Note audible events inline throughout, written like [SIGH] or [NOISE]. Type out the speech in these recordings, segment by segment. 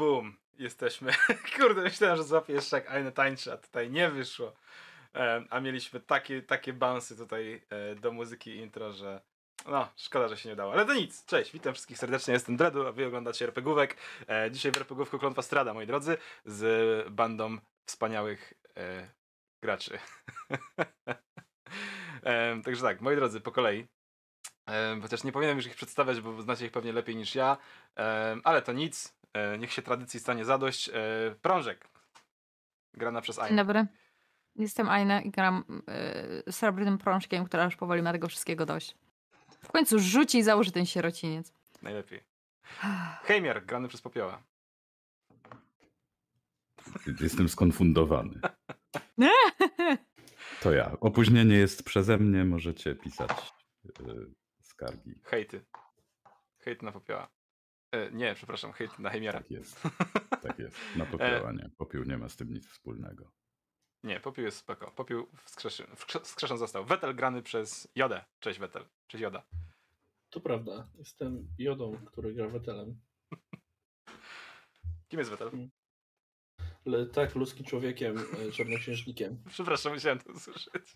boom, jesteśmy. [LAUGHS] Kurde, myślałem, że złapię jeszcze jak eine tańczy, a tutaj nie wyszło. A mieliśmy takie, takie bouncy tutaj e, do muzyki intro, że no, szkoda, że się nie udało. Ale to nic. Cześć, witam wszystkich serdecznie, jestem Dredu, a wy oglądacie RPGówek. E, dzisiaj w RPGówku Klątwa Strada, moi drodzy, z bandą wspaniałych e, graczy. [LAUGHS] e, także tak, moi drodzy, po kolei. E, chociaż nie powinienem już ich przedstawiać, bo znacie ich pewnie lepiej niż ja, ale to nic. E, niech się tradycji stanie zadość. E, prążek. Grana przez Dzień Aina. dobry. Jestem Aina i gram y, srebrnym prążkiem, która już powoli ma tego wszystkiego dość. W końcu rzuci i założy ten sierociniec. Najlepiej. Heimier, grany przez Popioła. Jestem skonfundowany. [LAUGHS] To ja. Opóźnienie jest przeze mnie, możecie pisać y, skargi. Hejty. Hejty na Popioła. E, nie, przepraszam, hejty na Heimiera. Tak jest. [LAUGHS] Tak jest. Na popioła nie. Popiół nie ma z tym nic wspólnego. Nie, Popiół jest spoko. Popiół wskrzeszony, wskrzeszony został. Wetel grany przez Jodę. Cześć Wetel. Cześć Joda. To prawda. Jestem Jodą, który gra Wetelem. Kim jest Wetel? Ale tak, ludzkim człowiekiem, e, czarnoksiężnikiem. [LAUGHS] Przepraszam, musiałem to usłyszeć.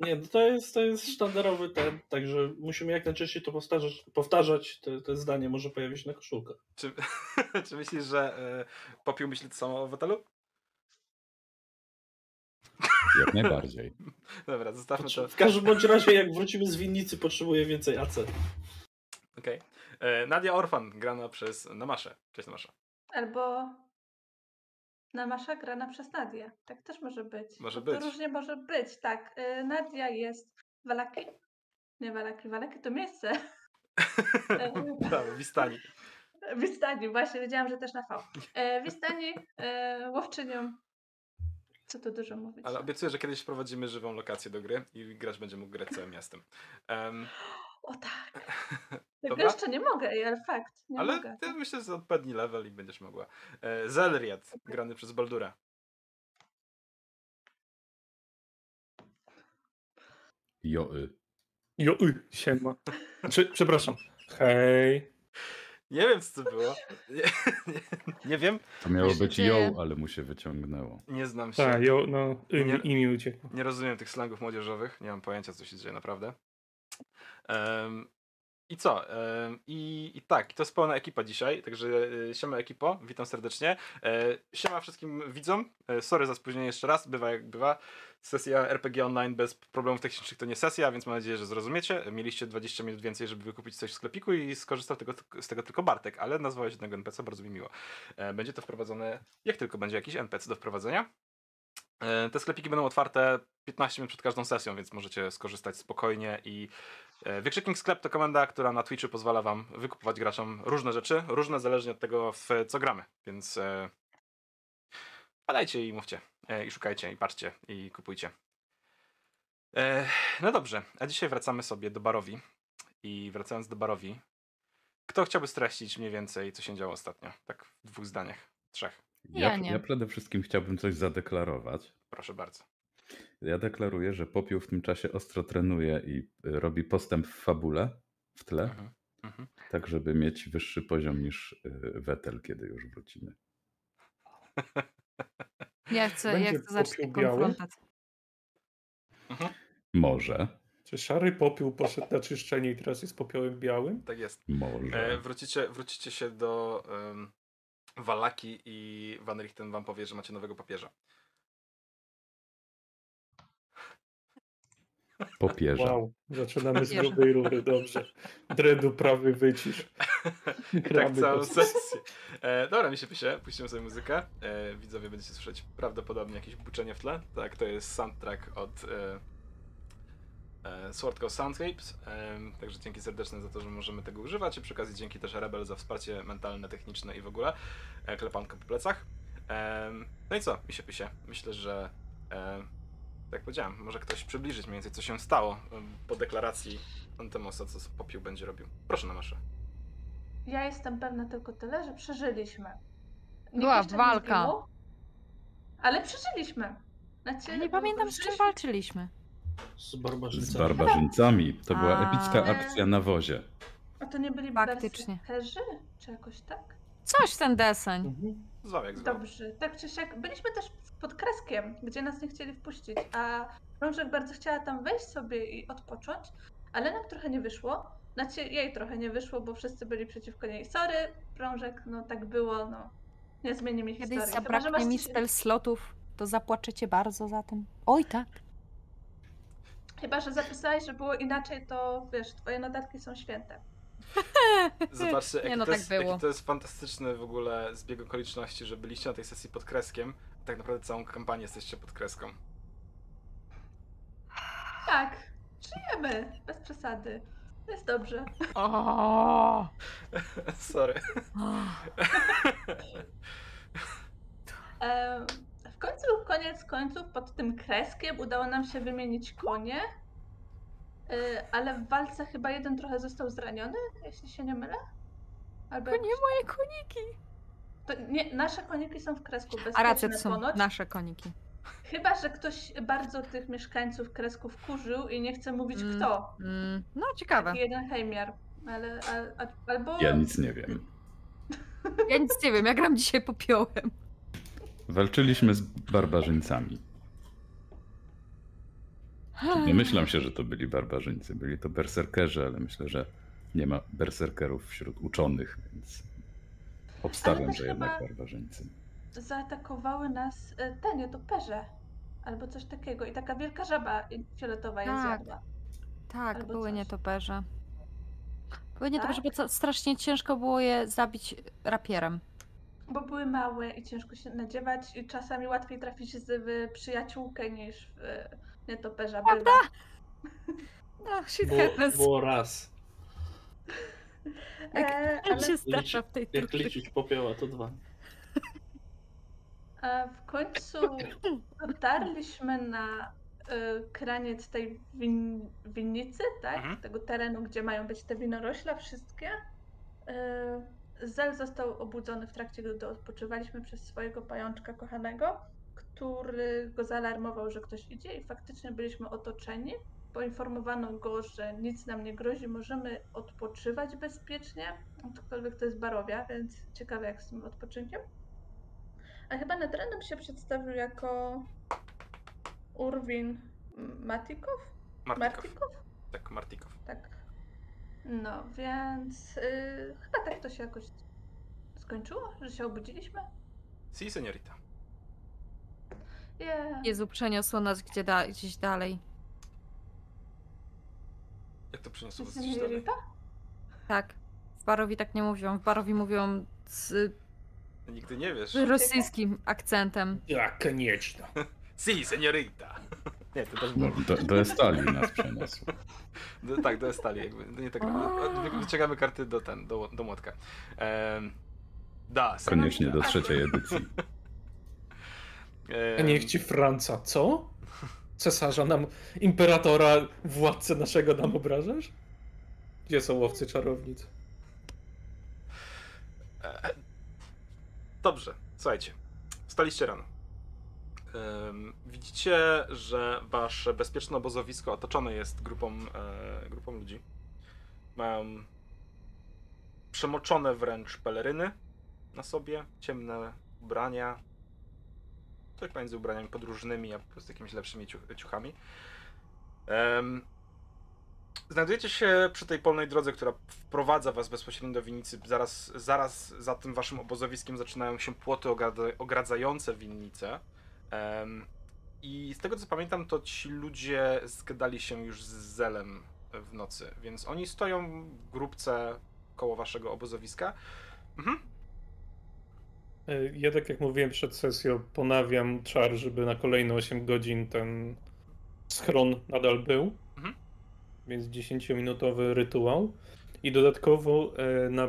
Nie, no to jest, to jest sztandarowy ten, także musimy jak najczęściej to powtarzać. powtarzać te, te zdanie może pojawić się na koszulkach. Czy, [LAUGHS] czy myślisz, że e, Popiół myśli to samo o Wetelu? Jak najbardziej. [LAUGHS] Dobra, zostawmy to. W każdym bądź razie, jak wrócimy z winnicy, potrzebuję więcej AC. Okej. E, Nadia Orfan, grana przez Namaszę. Cześć Namasza. Albo Namasza grana przez Nadię. Tak też może być. Może To być. różnie może być, tak. Y, Nadia jest Walaki. Nie Walaki, Walaki to miejsce. [LAUGHS] tak, Wistani. Wistani, właśnie wiedziałam, że też na V. Wistani, e, łowczynią. Co tu dużo mówić. Ale obiecuję, że kiedyś wprowadzimy żywą lokację do gry i gracz będzie mógł grać całym miastem. Em, O tak. [LAUGHS] Tego Dobra. jeszcze nie mogę, ale fakt. Nie ale mogę. ty myślę, że odpowiedni level i będziesz mogła. E, Zelriad, grany przez Baldura. Joy. Jo, y, siema. Przepraszam. Hej. Nie wiem, co to było. Nie, nie, nie wiem. To miało być ją, ale mu się wyciągnęło. Nie znam się. Tak, jo, no, imię, imię uciekło. Nie rozumiem tych slangów młodzieżowych. Nie mam pojęcia, co się dzieje naprawdę. I co? I, I tak, to jest pełna ekipa dzisiaj, także e, siema ekipo, witam serdecznie. E, siema wszystkim widzom, e, sorry za spóźnienie jeszcze raz, bywa jak bywa. Sesja RPG Online bez problemów technicznych to nie sesja, więc mam nadzieję, że zrozumiecie. Mieliście 20 minut więcej, żeby wykupić coś w sklepiku i skorzystał tego, z tego tylko Bartek, ale nazwałeś jednego NPC, bardzo mi miło. Będzie to wprowadzone, jak tylko będzie jakiś NPC do wprowadzenia. E, Te sklepiki będą otwarte 15 minut przed każdą sesją, więc możecie skorzystać spokojnie i e, wykrzyknik sklep to komenda, która na Twitchu pozwala wam wykupować graczom różne rzeczy, różne zależnie od tego w co gramy, więc e, padajcie i mówcie, i szukajcie, i patrzcie, i kupujcie. No dobrze, a dzisiaj wracamy sobie do barowi i wracając do barowi, kto chciałby streścić mniej więcej, co się działo ostatnio? Tak w dwóch zdaniach, trzech, Ja Ja, nie. ja przede wszystkim chciałbym coś zadeklarować. proszę bardzo. Ja deklaruję, że Popiół w tym czasie ostro trenuje i y, robi postęp w fabule, w tle, Mhm. Mhm. tak żeby mieć wyższy poziom niż y, Wetel, kiedy już wrócimy. [LAUGHS] Ja chcę, Będzie ja chcę zacząć popiół biały? konfrontację. Może, Czy szary popiół poszedł na czyszczenie i teraz jest popiołem białym? Tak jest. może. E, wrócicie, wrócicie się do um, Walaki i Van Richten wam powie, że macie nowego papieża. Popierza. Wow, zaczynamy z grubej rury, dobrze. Dredu prawy wycisz. I tak całą sesję. E, dobra, mi się pisze, puścimy sobie muzykę. E, widzowie będziecie słyszeć prawdopodobnie jakieś buczenie w tle. Tak, to jest soundtrack od e, Sword Coast Soundscapes. E, także dzięki serdeczne za to, że możemy tego używać i przy okazji dzięki też Rebel za wsparcie mentalne, techniczne i w ogóle. E, klepanko po plecach. E, no i co, mi się pisze. Myślę, że e, tak jak powiedziałem, może ktoś przybliżyć mniej więcej, co się stało e, po deklaracji Antemosa, co Popiół będzie robił. Proszę na maszę. Ja jestem pewna tylko tyle, że przeżyliśmy. Nikt Była walka. zginął, ale przeżyliśmy. Znaczy, Nie pamiętam, z czym żyliśmy- Z walczyliśmy. Z barbarzyńcami. barbarzyńcami. To była A. epicka akcja na wozie. A to nie byli Faktycznie. berserkerzy? Czy jakoś tak? Coś w ten deseń. Mhm. Zwał jak zwał. Dobrze, tak czy siak. Byliśmy też pod kreskiem, gdzie nas nie chcieli wpuścić, a Rążek bardzo chciała tam wejść sobie i odpocząć, ale nam trochę nie wyszło. Znaczy jej trochę nie wyszło, bo wszyscy byli przeciwko niej. Sorry, Rążek, no tak było, no. Nie zmieni mi Kiedyś historii. Chyba, że zabraknie masz mi coś- spell slotów, to zapłaczecie bardzo za tym. Oj tak. Chyba, że zapisałeś, że było inaczej, to wiesz, twoje notatki są święte. [LAUGHS] Zobaczcie, Nie jaki, no, to tak jest, było. jaki to jest fantastyczny w ogóle zbieg okoliczności, że byliście na tej sesji pod kreskiem, a tak naprawdę całą kampanię jesteście pod kreską. Tak, żyjemy, bez przesady. Jest dobrze. O, [LAUGHS] Sorry. Em, W końcu, koniec końców, pod tym kreskiem udało nam się wymienić konie, Y, ale w walce chyba jeden trochę został zraniony, jeśli się nie mylę. Albo to nie jakoś- moje koniki. to nie, nasze koniki są w kresku A rację, to są ponoć. nasze koniki. Chyba, że ktoś bardzo tych mieszkańców kresku wkurzył i nie chce mówić Mm. kto. Mm, no ciekawe. Taki jeden hejmiar. Ale, a, a, albo... Ja nic nie wiem. Ja nic nie wiem, ja gram dzisiaj popiołem. Walczyliśmy z barbarzyńcami. Domyślam się, że to byli barbarzyńcy. Byli to berserkerzy, ale myślę, że nie ma berserkerów wśród uczonych, więc obstawiam, że jednak barbarzyńcy. zaatakowały nas e, te nietoperze. Albo coś takiego. I taka wielka żaba fioletowa je Tak. zjadła. Tak, Albo były coś. nietoperze. Były nietoperze, Tak? bo co- strasznie ciężko było je zabić rapierem. Bo były małe i ciężko się nadziewać i czasami łatwiej trafić z w przyjaciółkę niż w e, nietoperza. Bywa. No, shit happens. było raz. E, Jak ale się strasza w tej Jak liczyć popioła, to dwa. e, w końcu dotarliśmy na e, kraniec tej win, winnicy, tak? Mhm. Tego terenu, gdzie mają być te winorośla wszystkie. Zel został obudzony w trakcie, gdy odpoczywaliśmy przez swojego pajączka kochanego, który go zaalarmował, że ktoś idzie i faktycznie byliśmy otoczeni. Poinformowano go, że nic nam nie grozi, możemy odpoczywać bezpiecznie. Aczkolwiek to jest barowia, więc ciekawe jak z tym odpoczynkiem. A chyba Netrenem się przedstawił jako Urwin Matikow? Martikow. Martikow? Tak, Martikow. Tak. No, więc yy, chyba tak to się jakoś skończyło, że się obudziliśmy. Si, seniorita. Yeah. Jezu, przeniosło nas gdzie da, gdzieś dalej. Jak to przyniosło was Jest gdzieś dalej? Tak. W Barowi tak nie mówią. W Barowi mówią z Nigdy nie wiesz. rosyjskim akcentem. Ja, koniecznie. [LAUGHS] Si, seniorita. Nie, to też było. Do, do Estali nas przeniosł. Do, tak, do stali jakby. Nie tak, wy- wyciągamy karty do ten, do, do młotka. Ehm, da, Koniecznie do trzeciej edycji. A Ehm, niech ci Franca, co? Cesarza nam, imperatora, władcę naszego nam obrażasz? Gdzie są łowcy czarownic? E, Dobrze, słuchajcie. Wstaliście rano. Widzicie, że wasze bezpieczne obozowisko otoczone jest grupą, e, grupą ludzi. Mają przemoczone wręcz peleryny na sobie, ciemne ubrania. Coś pomiędzy ubraniami podróżnymi, a po prostu jakimiś lepszymi ciuch- ciuchami. Znajdujecie się przy tej polnej drodze, która wprowadza was bezpośrednio do winnicy. Zaraz, zaraz za tym waszym obozowiskiem zaczynają się płoty ogradza- ogradzające winnicę. I z tego co pamiętam, to ci ludzie zgadali się już z Zelem w nocy, więc oni stoją w grupce koło waszego obozowiska. Mhm. E, Ja tak jak mówiłem przed sesją, ponawiam czar, żeby na kolejne 8 godzin ten schron nadal był. Mhm. Więc 10-minutowy rytuał. I dodatkowo e, na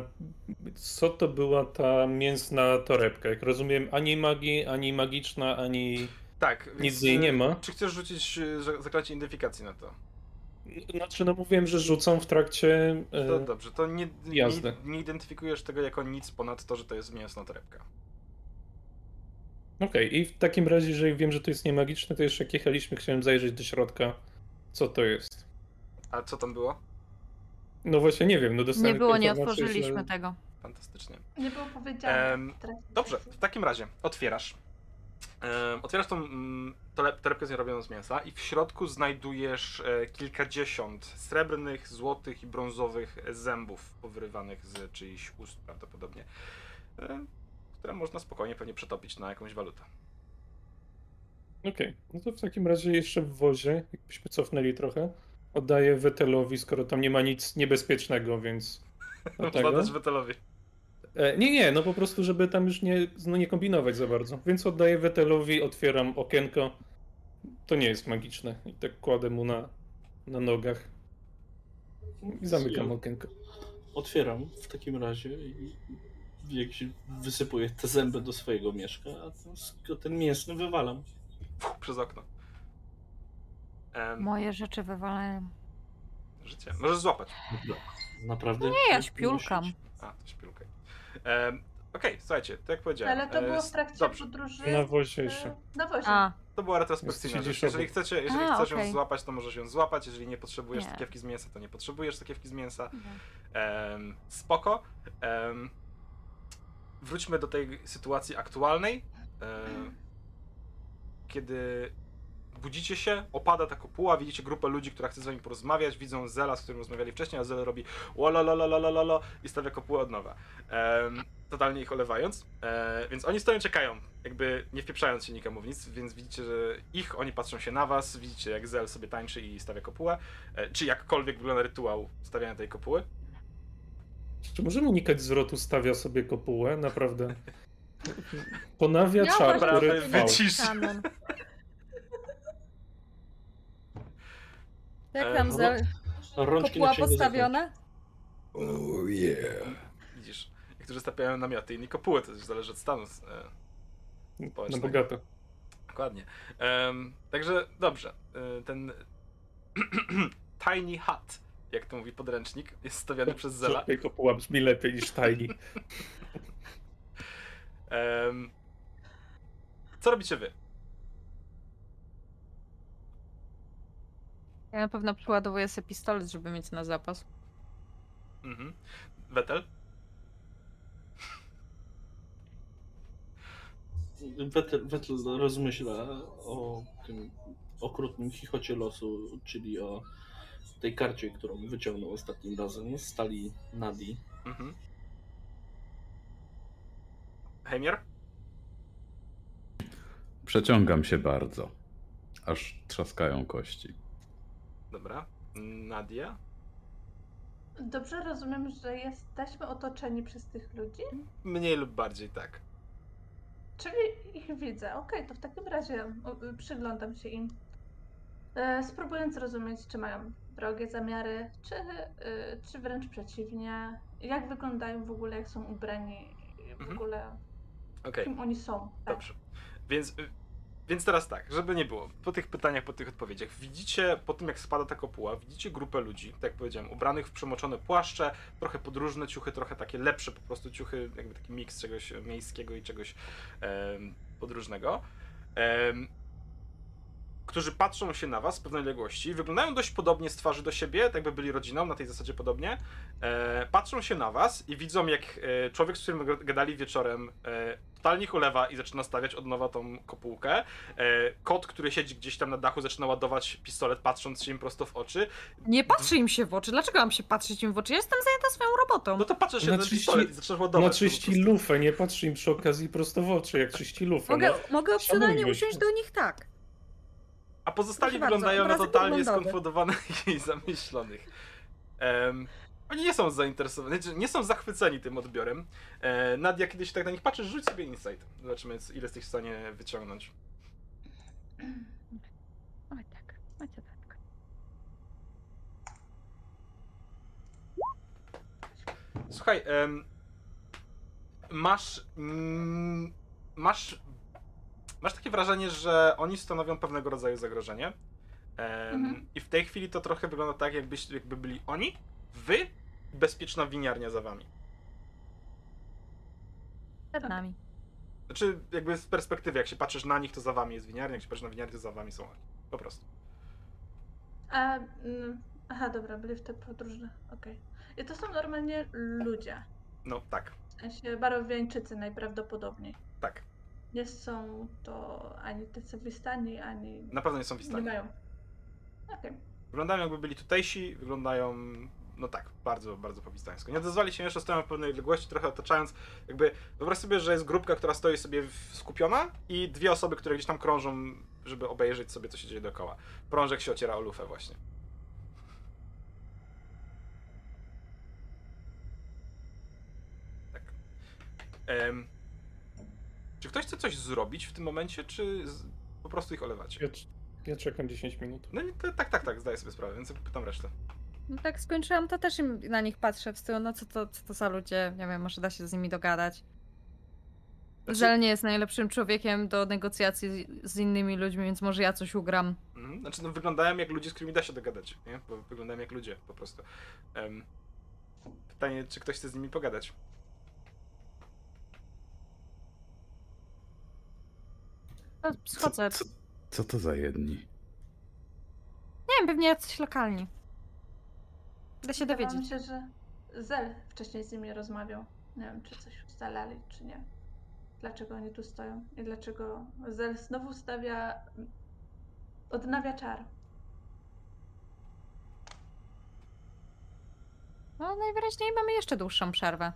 co to była ta mięsna torebka? Jak rozumiem, ani magii, ani magiczna, ani Tak. nic niej nie ma. Czy chcesz rzucić e, za- zaklęcie identyfikacji na to? Znaczy, no mówiłem, że rzucą w trakcie. e, To dobrze, to nie, nie, Jazdy. nie identyfikujesz tego jako nic ponad to, że to jest mięsna torebka. Okej, i w takim razie, jeżeli wiem, że to jest niemagiczne, to jeszcze jak jechaliśmy, chciałem zajrzeć do środka, co to jest. A co tam było? No właśnie, nie wiem, no dostałem Nie było, nie otworzyliśmy że... tego. fantastycznie. Nie było powiedziane. Trakcie Dobrze, w takim razie otwierasz. Em, otwierasz tą mm, torebkę zrobioną z mięsa i w środku znajdujesz e, kilkadziesiąt srebrnych, złotych i brązowych zębów powyrywanych z czyichś ust prawdopodobnie, e, które można spokojnie pewnie przetopić na jakąś walutę. Okej, no to w takim razie jeszcze w wozie, jakbyśmy cofnęli trochę, oddaję Wetelowi, skoro tam nie ma nic niebezpiecznego, więc... [LAUGHS] tego. dać Wetelowi. E, nie, nie, no po prostu, żeby tam już nie, no nie kombinować za bardzo. Więc oddaję Wetelowi, otwieram okienko. To nie jest magiczne. I tak kładę mu na, na nogach. I zamykam Ja okienko. Otwieram w takim razie i jak się wysypuję te zęby do swojego mieszka, a ten, mięsny wywalam. Przez okno. Em, Moje rzeczy wywalają. życie. Możesz złapać. Naprawdę? Nie, ja nie śpiulkam. A, to śpiulkaj. Em, Okej, słuchajcie, tak jak powiedziałem. Ale to było e, w trakcie Dobrze, podróży. Na wozie e, jeszcze. Na wozie. A, To była retrospekcyjna Siedzisz rzecz. Jeżeli, obok. chcecie, jeżeli A, chcesz ją złapać, to możesz ją złapać. Jeżeli nie potrzebujesz Nie. sakiewki z mięsa, to nie potrzebujesz sakiewki z mięsa. Em, spoko. Em, wróćmy do tej sytuacji aktualnej. Em, kiedy budzicie się, opada ta kopuła, widzicie grupę ludzi, która chce z wami porozmawiać, widzą Zela, z którym rozmawiali wcześniej, a Zel robi łololololololo i stawia kopułę od nowa. Em, totalnie ich olewając. E, więc oni stoją, czekają, jakby nie wpieprzając się nikomu w nic, więc widzicie, że ich, oni patrzą się na was, widzicie jak Zel sobie tańczy i stawia kopułę. E, czy jakkolwiek wygląda rytuał stawiania tej kopuły. Czy możemy unikać zwrotu stawia sobie kopułę? Naprawdę. Ponawia Ja czar, który wycisz. kanon. E, Jak tam no, za... Rączki kopuła na księgę postawione? Oh yeah. Widzisz, niektórzy stawiają namioty, inni kopuły, to też zależy od stanu. E, Na bogato. Dokładnie. Em, także dobrze. E, ten [CLEARS THROAT] tiny hut, jak to mówi podręcznik, jest stawiany przez Zela. Tej kopuła brzmi lepiej niż tajni. [LAUGHS] Em, co robicie wy? Ja na pewno przyładowuję sobie pistolet, żeby mieć na zapas. Mhm. Wetel? Wetel, Wetel rozmyśla o tym okrutnym chichocie losu, czyli o tej karcie, którą wyciągnął ostatnim razem z stali Nadi. Mhm. Heimir? Przeciągam się bardzo, aż trzaskają kości. Dobra. Nadia? Dobrze rozumiem, że jesteśmy otoczeni przez tych ludzi? Mniej lub bardziej tak. Czyli ich widzę. Okej, to w takim razie przyglądam się im. E, spróbując zrozumieć, czy mają wrogie zamiary, czy, y, czy wręcz przeciwnie. Jak wyglądają w ogóle, jak są ubrani, w Mhm. ogóle Okej. kim oni są. Tak. Dobrze. Więc, y, więc teraz tak, żeby nie było, po tych pytaniach, po tych odpowiedziach, widzicie, po tym jak spada ta kopuła, widzicie grupę ludzi, tak jak powiedziałem, ubranych w przemoczone płaszcze, trochę podróżne ciuchy, trochę takie lepsze po prostu ciuchy, jakby taki miks czegoś miejskiego i czegoś em, podróżnego. Em, którzy patrzą się na was z pewnej odległości, wyglądają dość podobnie z twarzy do siebie, tak jakby byli rodziną, na tej zasadzie podobnie. E, patrzą się na was i widzą, jak e, człowiek, z którym gadali wieczorem, e, totalnie ulewa i zaczyna stawiać od nowa tą kopułkę. E, kot, który siedzi gdzieś tam na dachu, zaczyna ładować pistolet, patrząc się im prosto w oczy. Nie patrzy im się w oczy. Dlaczego mam się patrzeć im w oczy? Ja jestem zajęta swoją robotą. No to patrzysz się Na na czyści- pistolet i zaczynasz ładować. Na czyści lufę, nie patrzy im przy okazji prosto w oczy, jak czyści lufę. Mogę, No. mogę opcjonalnie usiąść do nich tak. A pozostali Proszę bardzo, wyglądają na obrazek totalnie poglądowy. skonfundowanych [LAUGHS] i zamyślonych. Em, oni nie są zainteresowani, znaczy nie są zachwyceni tym odbiorem. E, Nadia, kiedy się tak na nich patrzysz, rzuć sobie insight. Zobaczymy, ile jesteś w stanie wyciągnąć. Oj tak, macie tak. Słuchaj, em, masz. Mm, masz. Masz takie wrażenie, że oni stanowią pewnego rodzaju zagrożenie. Em, Mhm. I w tej chwili to trochę wygląda tak, jakbyś, jakby byli oni, wy i bezpieczna winiarnia za wami. Przed nami. Znaczy, jakby z perspektywy, jak się patrzysz na nich, to za wami jest winiarnia, jak się patrzysz na winiarnię, to za wami są oni. Po prostu. A, mm, aha, dobra, byli w te podróżne. Okej. I to są normalnie ludzie. No tak, W sensie Barowiańczycy najprawdopodobniej. tak. Nie są to ani tacy wystani, ani Na pewno nie są w nie mają. Okej. Wyglądają jakby byli tutejsi, wyglądają, no tak, bardzo, bardzo po wistańsku. Nie odezwali się jeszcze, stoją w pewnej odległości, trochę otaczając, jakby, wyobraź sobie, że jest grupka, która stoi sobie skupiona i dwie osoby, które gdzieś tam krążą, żeby obejrzeć sobie, co się dzieje dookoła. Prążek się ociera o lufę właśnie. Tak. Czy ktoś chce coś zrobić w tym momencie, czy z, po prostu ich olewacie? Ja, ja czekam 10 minut. No i to, tak, tak, tak, zdaję sobie sprawę, więc pytam resztę. No tak skończyłam, to też im- na nich patrzę w stylu, no co to, co to za ludzie, nie wiem, może da się z nimi dogadać. Znaczy- Zel nie jest najlepszym człowiekiem do negocjacji z, innymi ludźmi, więc może ja coś ugram. Mhm. Znaczy, no, wyglądają jak ludzie, z którymi da się dogadać, nie? Bo wyglądają jak ludzie, po prostu. Em, pytanie, czy ktoś chce z nimi pogadać? No, schodzę. Co, co to za jedni? Nie wiem, pewnie jacyś lokalni. Da się Wydawało dowiedzieć. się, że Zel wcześniej z nimi rozmawiał. Nie wiem, czy coś ustalali, czy nie. Dlaczego oni tu stoją i dlaczego Zel znowu stawia... odnawia czar. No najwyraźniej mamy jeszcze dłuższą przerwę.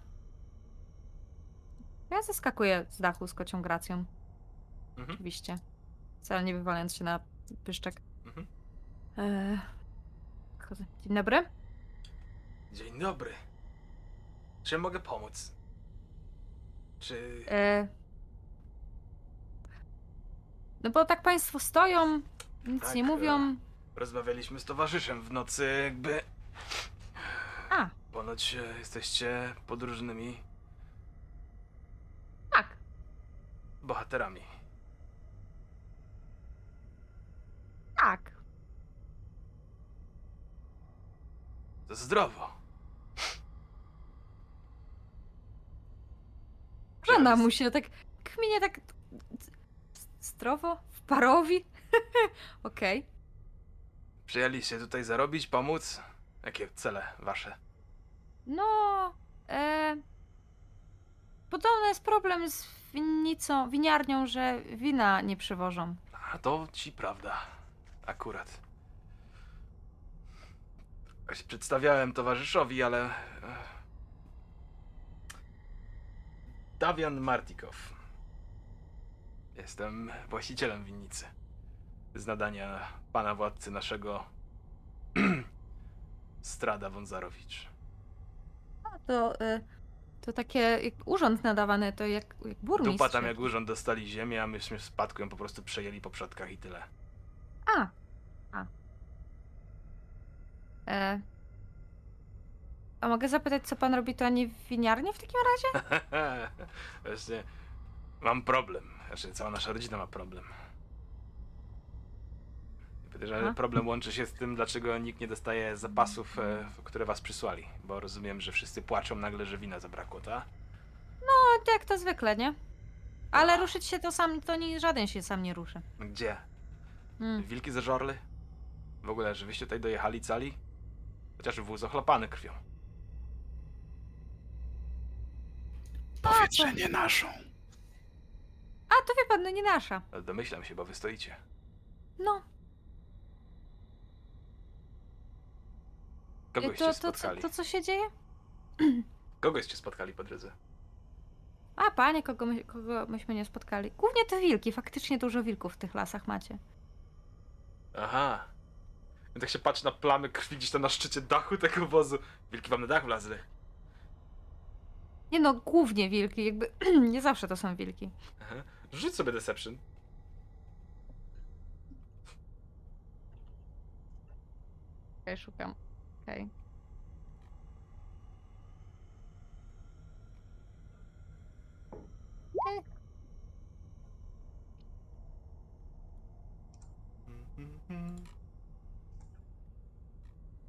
Ja zeskakuję z dachu z kocią gracją. Mhm. Oczywiście. Wcale nie wywalając się na pyszczek. Mhm. Eee... Dzień dobry. Dzień dobry. Czy mogę pomóc? Czy... Eee... No bo tak państwo stoją, nic Tak, nie mówią. Rozmawialiśmy z towarzyszem w nocy, jakby... A, Ponoć e, jesteście podróżnymi tak. bohaterami. Tak. To zdrowo. Żona mu się tak kminie tak zdrowo, w parowi. [LAUGHS] Okej. Przyjęliście tutaj zarobić, pomóc? Jakie cele wasze? No, e, podobno jest problem z winnicą, winiarnią, że wina nie przywożą. A to ci prawda. Akurat. Przedstawiałem towarzyszowi, ale. e, Dawian Martikow. Jestem właścicielem winnicy. Z nadania pana władcy naszego. [CLEARS THROAT] Strada Wązarowicz. A to, e, to takie jak urząd nadawany, to jak, jak burmistrz. Dupa tam jak urząd dostali ziemię, a myśmy w spadku ją po prostu przejęli po przodkach i tyle. A, a. E, a mogę zapytać, co pan robi a nie w winiarni w takim razie? [LAUGHS] Właśnie, mam problem. Znaczy, cała nasza rodzina ma problem. Podejrzewam, że problem łączy się z tym, dlaczego nikt nie dostaje zapasów, e, które was przysłali. Bo rozumiem, że wszyscy płaczą nagle, że wina zabrakło, tak? No, to jak to zwykle, nie? Ale ruszyć się to sam, to nie, żaden się sam nie ruszy. Gdzie? Mm. Wilki zeżorły? W ogóle, że wyście tutaj dojechali cali? Chociaż wóz ochlapany krwią. Powiedz, że nie naszą. A, to wie pan, no nie nasza. Domyślam się, bo wy stoicie. No, Kogoście to, to, co, spotkali. to co się dzieje? [CLEARS THROAT] Kogoście spotkali po drodze. A, panie, kogo, my, kogo myśmy nie spotkali? Głównie te wilki, faktycznie dużo wilków w tych lasach macie. Aha. I tak się patrzy na plamy krwi gdzieś tam na szczycie dachu tego wozu. Wilki wam na dach wlazły. Nie no, głównie wilki, jakby [CLEARS THROAT] nie zawsze to są wilki. Aha. Rzuć sobie Deception. Okej, szukam. Okej.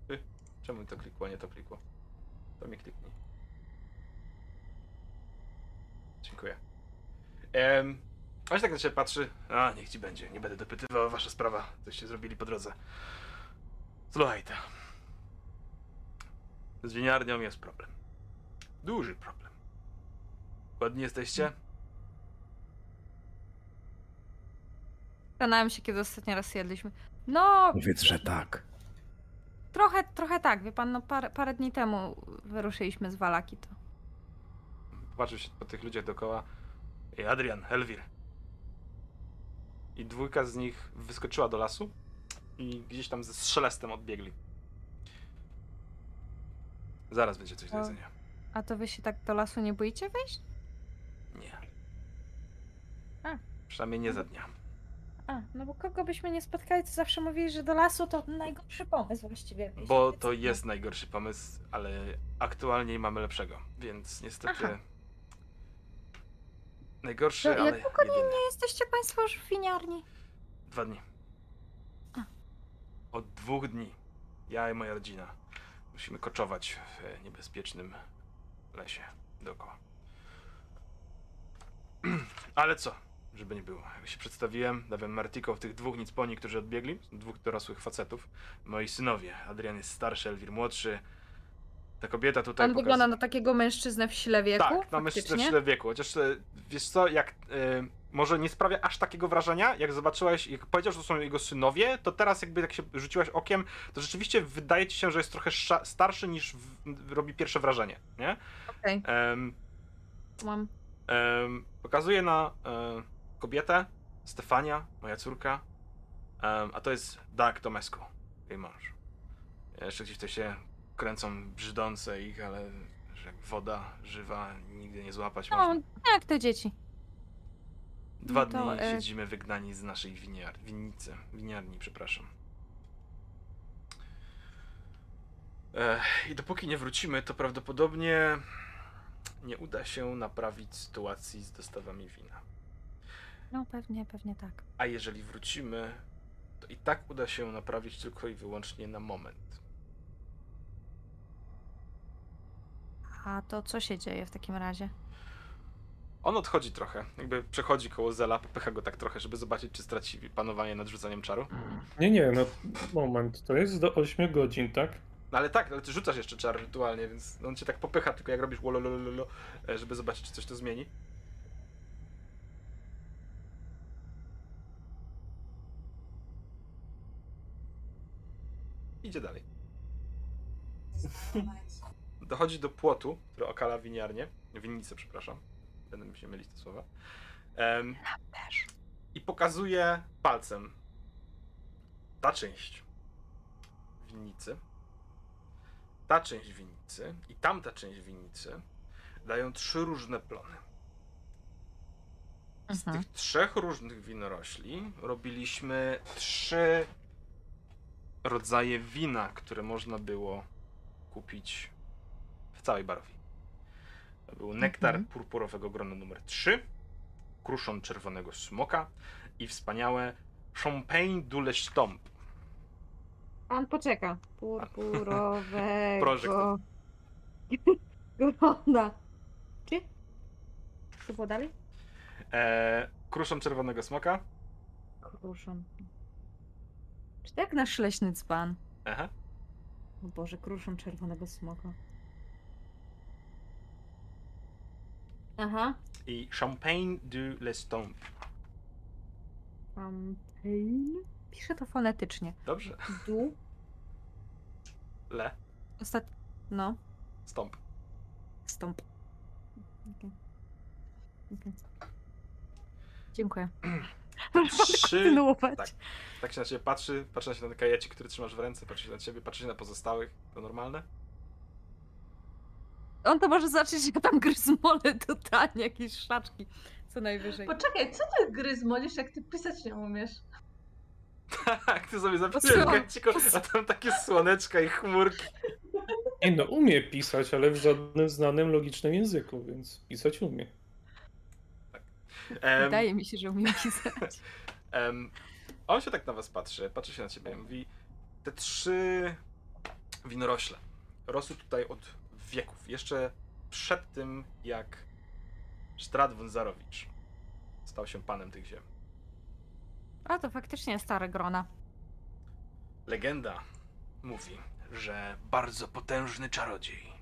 Ty, czemu to klikło, nie to klikło? To mi kliknij. Dziękuję. Ehm, on się tak na ciebie patrzy. A, niech ci będzie. Nie będę dopytywał, wasza sprawa. Coście zrobili po drodze. Słuchaj. Z winiarnią jest problem. Duży problem. Ładni jesteście? Zastanawiam się, kiedy ostatni raz jedliśmy. No, Powiedz, że tak. trochę, trochę tak, wie pan, no parę, parę dni temu wyruszyliśmy z Walaki, to... Patrzył się po tych ludziach dookoła. Ej, Adrian, Elwir. I dwójka z nich wyskoczyła do lasu i gdzieś tam ze strzelestem odbiegli. Zaraz będzie coś do jedzenia. A to wy się tak do lasu nie boicie wejść? Nie. A. Przynajmniej nie za dnia. A, no bo kogo byśmy nie spotkali, to zawsze mówili, że do lasu to najgorszy pomysł właściwie. Bo to no. jest najgorszy pomysł, ale aktualnie mamy lepszego, więc niestety. Aha. Najgorszy, To ale jak długo jedyny. nie jesteście państwo już w winiarni? Dwa dni. A. Od dwóch dni. Ja i moja rodzina musimy koczować w niebezpiecznym lesie dookoła. [CLEARS THROAT] Ale co? Żeby nie było. Jak się przedstawiłem, Dawian Martiko, tych dwóch nic po nich, którzy odbiegli, dwóch dorosłych facetów, moi synowie. Adrian jest starszy, Elwir młodszy. Ta kobieta tutaj pokaz- wygląda na takiego mężczyznę w sile wieku? tak, na mężczyznę w tyle wieku. Chociaż e, wiesz co, jak e, może nie sprawia aż takiego wrażenia, jak zobaczyłeś, jak powiedział, że to są jego synowie, to teraz jakby jak się rzuciłaś okiem, to rzeczywiście wydaje ci się, że jest trochę starszy niż w, robi pierwsze wrażenie, nie? Okej, Em, mam. em, pokazuje na e, kobietę, Stefania, moja córka, em, a to jest Doug Tomescu, jej mąż. Jeszcze gdzieś to się kręcą brzydące ich, ale że jak woda żywa, nigdy nie złapać No, można. jak te dzieci. Dwa No to, dni e, siedzimy wygnani z naszej winiar, winnicy, winiarni, przepraszam. I dopóki nie wrócimy, to prawdopodobnie nie uda się naprawić sytuacji z dostawami wina. No pewnie, pewnie tak. A jeżeli wrócimy, to i tak uda się naprawić tylko i wyłącznie na moment. A to co się dzieje w takim razie? On odchodzi trochę, jakby przechodzi koło Zela, popycha go tak trochę, żeby zobaczyć, czy straci panowanie nad rzucaniem czaru. Nie, nie, no moment, to jest do 8 godzin, tak? No ale tak, ale ty rzucasz jeszcze czar rytualnie, więc on cię tak popycha, tylko jak robisz wololololo, e, żeby zobaczyć, czy coś to zmieni. Idzie dalej. Dochodzi do płotu, który okala winiarnię. Winnicę, przepraszam. Będę mi się mylić te słowa. Em, I pokazuje palcem. Ta część winnicy ta część winnicy i tamta część winnicy dają trzy różne plony. Z Mhm. tych trzech różnych winorośli robiliśmy trzy rodzaje wina, które można było kupić w całej barowni. To był nektar Mhm. purpurowego grona numer 3, kruszon czerwonego smoka i wspaniałe Champagne du Le Stomp. Pan poczeka. [LAUGHS] Purpurowego Proszę, [LAUGHS] grona. Czy? Co było dalej? Eee, kruszon czerwonego smoka. Kruszon. Czy tak nasz leśny dzban? Aha. O Boże, kruszon czerwonego smoka. Aha. I Champagne du Le Stomp. Champagne. Piszę to fonetycznie. Dobrze. Du. Le. Ostat... No. Stomp. Stąp. Okej. Okej. Dziękuję. [CLEARS THROAT] Trzy. Kontynuować. Tak. Tak się na ciebie patrzy, patrzy na się na ten kajecik, który trzymasz w ręce, patrzy się na ciebie, patrzy się na pozostałych. To normalne? On to może zacząć, że tam gryzmole totalnie, jakieś szaczki. Co najwyżej. Poczekaj, co ty gry zmolisz, jak ty pisać nie umiesz? [LAUGHS] Tak, ty sobie zapisujesz a tam takie słoneczka i chmurki. Nie no, umie pisać, ale w żadnym znanym, logicznym języku, więc pisać umie. Em, Wydaje mi się, że umiem pisać. [LAUGHS] em, on się tak na was patrzy, patrzy się na ciebie i mówi te trzy winorośle rosły tutaj od wieków. Jeszcze przed tym, jak Strad Wązarowicz stał się panem tych ziem. A to faktycznie stare grona. Legenda mówi, że bardzo potężny czarodziej,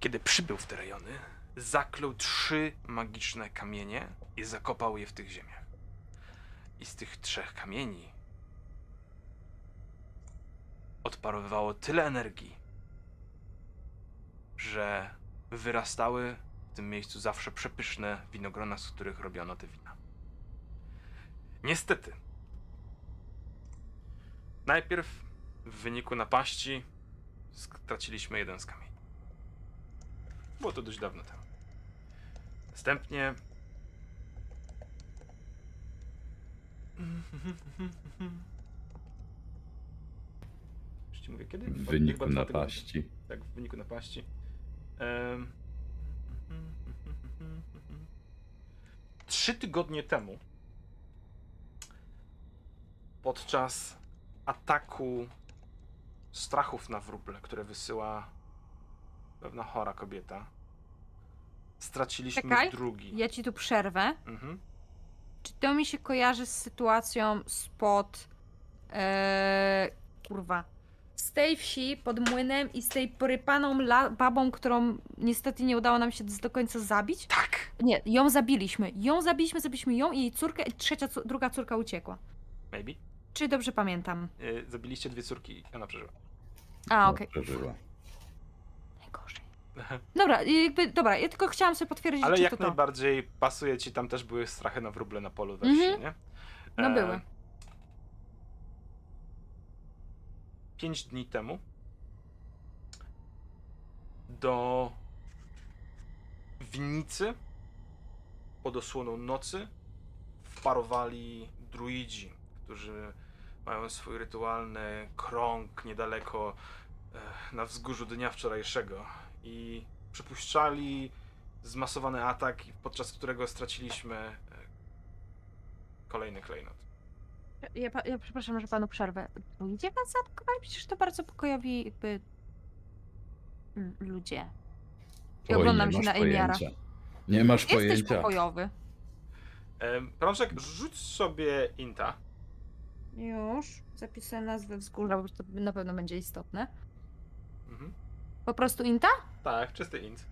kiedy przybył w te rejony, zaklął trzy magiczne kamienie i zakopał je w tych ziemiach. I z tych trzech kamieni odparowywało tyle energii, że wyrastały w tym miejscu zawsze przepyszne winogrona, z których robiono te wina. Niestety, najpierw w wyniku napaści straciliśmy jeden z kamieni. Było to dość dawno temu. Następnie. Już ci mówię kiedy? W wyniku napaści. Tak, w wyniku napaści. Em, Trzy tygodnie temu, podczas ataku strachów na wróble, które wysyła pewna chora kobieta, straciliśmy Czekaj, drugi. Ja ci tu przerwę. Mhm. Czy to mi się kojarzy z sytuacją spod. E, kurwa. Z tej wsi pod młynem i z tej porypaną la- babą, którą niestety nie udało nam się do końca zabić? Tak! Nie, ją zabiliśmy. Ją zabiliśmy, zabiliśmy ją i jej córkę, i trzecia, druga córka uciekła. Maybe. Czy dobrze pamiętam? Y, zabiliście dwie córki i ona przeżyła. A, okej. Przeżyła. Najgorzej. Dobra, jakby, dobra, ja tylko chciałam sobie potwierdzić, Ale czy jak to to. najbardziej pasuje ci, tam też były strachy na wróble na polu we Mhm. wsi, nie? No były. Pięć dni temu do winnicy pod osłoną nocy wparowali druidzi, którzy mają swój rytualny krąg niedaleko e, na wzgórzu dnia wczorajszego i przypuszczali zmasowany atak, podczas którego straciliśmy e, kolejny klejnot. Ja, ja przepraszam, że panu przerwę. Ludzie was zaatakowali? Przecież to bardzo pokojowi jakby ludzie. I Oj, oglądam nie się masz na Emiara. pojęcia. Nie masz Jesteś pojęcia. pokojowy. Em, Prążek, rzuć sobie Inta. Już. Zapisuję nazwę wzgórza, bo to na pewno będzie istotne. Mhm. Po prostu Inta? Tak, czysty Int.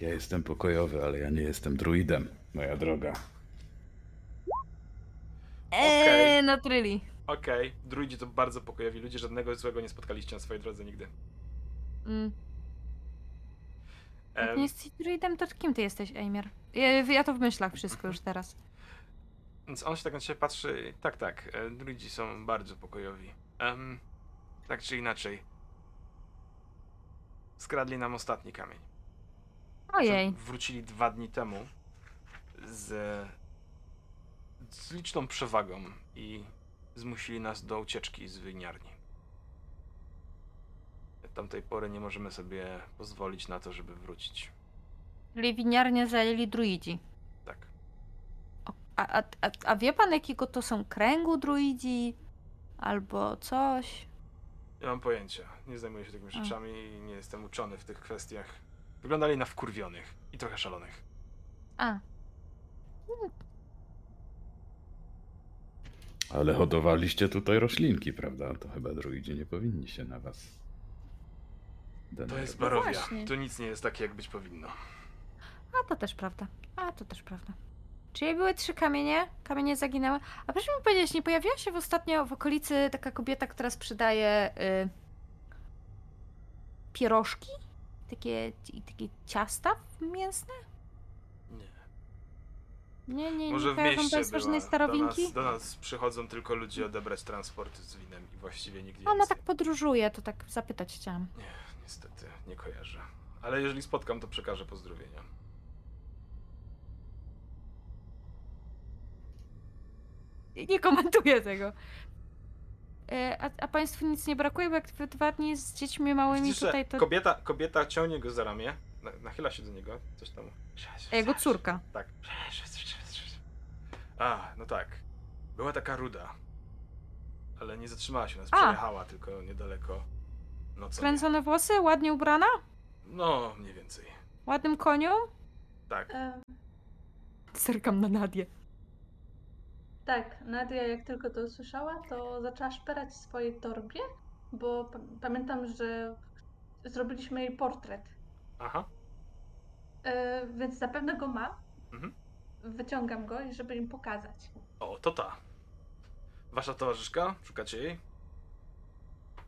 Ja jestem pokojowy, ale ja nie jestem druidem, moja droga. Eee, na tryli. Okej, druidzi to bardzo pokojowi ludzie, żadnego złego nie spotkaliście na swojej drodze nigdy. Mm. Jak Em, nie jesteś druidem, to kim ty jesteś, Eimir? Ja, ja to w myślach wszystko już teraz. Więc on się tak na ciebie patrzy. Tak, tak, e, druidzi są bardzo pokojowi. Em, tak czy inaczej. Skradli nam ostatni kamień. Ojej. Wrócili dwa dni temu z, z liczną przewagą i zmusili nas do ucieczki z winiarni. Od tamtej pory nie możemy sobie pozwolić na to, żeby wrócić. Czyli zajęli druidzi. Tak. A, a, a, a wie pan, jakiego to są kręgu druidzi? Albo coś? Nie mam pojęcia. Nie zajmuję się takimi A. rzeczami i nie jestem uczony w tych kwestiach. Wyglądali na wkurwionych i trochę szalonych. A, Ale hodowaliście tutaj roślinki, prawda? To chyba druidzi nie powinni się na was. To jest denerwować. Barowia. właśnie. Tu nic nie jest takie, jak być powinno. a to też prawda. A to też prawda. Czyli były trzy kamienie, kamienie zaginęły. A proszę mi powiedzieć, nie pojawiła się w ostatnio w okolicy taka kobieta, która sprzedaje y, pierożki? Takie, takie ciasta mięsne? Nie. Nie, nie, Może nie w mieście była. Do starowinki? nas, do nas przychodzą tylko ludzie odebrać transport z winem i właściwie nigdzie Ona więcej. tak podróżuje, to tak zapytać chciałam. Nie, niestety, nie kojarzę. Ale jeżeli spotkam, to przekażę pozdrowienia. [LAUGHS] Nie komentuję tego. E, A, a państwu nic nie brakuje, bo jak wy dwa dni z dziećmi małymi Widzisz, tutaj, to kobieta, kobieta ciągnie go za ramię, na- nachyla się do niego, coś tam... a jego córka. Tak. A, no tak. Była taka ruda. Ale nie zatrzymała się nas, A. przejechała tylko niedaleko. No co? nie. Skręcone włosy, ładnie ubrana, No, mniej więcej. ładnym koniu. Tak. Em, Zerkam na Nadię. Tak, Nadia jak tylko to usłyszała, to zaczęła szperać w swojej torbie, bo pa- pamiętam, że zrobiliśmy jej portret. Aha. E, więc zapewne go mam. Mhm. Wyciągam go, i żeby im pokazać. O, to ta. Wasza towarzyszka? Szukacie jej?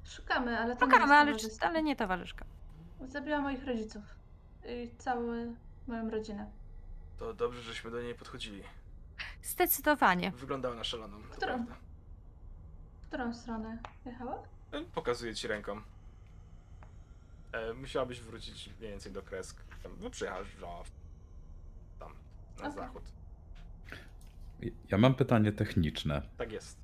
Szukamy, ale to nie Szukamy, jest ale, towarzystwo. ale nie towarzyszka. Zabiła moich rodziców. I całą moją rodzinę. To dobrze, żeśmy do niej podchodzili. Zdecydowanie. Wyglądała na szaloną. to Którą? prawda. W którą stronę jechała? E, Pokazuję ci ręką. E, musiałabyś wrócić mniej więcej do kresk. Tam, no przyjechałaś no, tam, na Okej. zachód. Ja mam pytanie techniczne. Tak jest.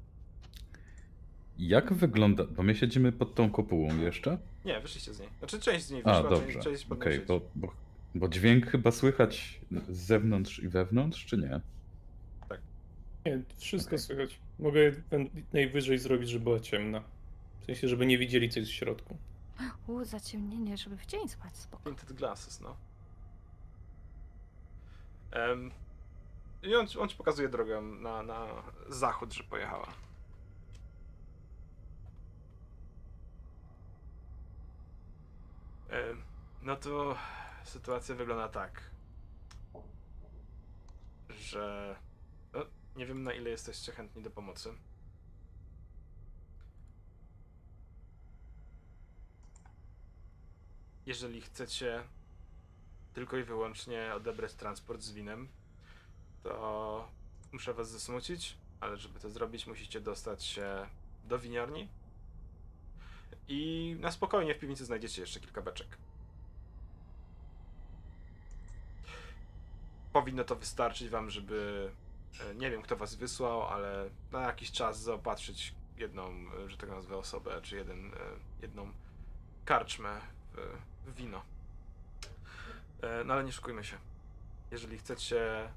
Jak wygląda. Bo my siedzimy pod tą kopułą jeszcze? Nie, wyszliście z niej. Znaczy część z niej A, wyszła, dobrze. część, część Okej, bo, bo, bo dźwięk chyba słychać z zewnątrz i wewnątrz, czy nie? Nie, wszystko Okej. słychać. Mogę najwyżej zrobić, żeby była ciemna. W sensie, żeby nie widzieli, co jest w środku. [GASPS] U, zaciemnienie, żeby w dzień spać spoko. Tinted glasses, no. Em, I on, on ci pokazuje drogę na, na zachód, że pojechała. Em, No to sytuacja wygląda tak, że nie wiem na ile jesteście chętni do pomocy. Jeżeli chcecie tylko i wyłącznie odebrać transport z winem, to muszę was zasmucić, ale żeby to zrobić, musicie dostać się do winiarni. I na spokojnie w piwnicy znajdziecie jeszcze kilka beczek. Powinno to wystarczyć wam, żeby nie wiem kto was wysłał, ale na jakiś czas zaopatrzyć jedną, e, że tak nazwę, osobę, czy jeden, e, jedną karczmę w, wino. E, No ale nie szukujmy się. Jeżeli chcecie,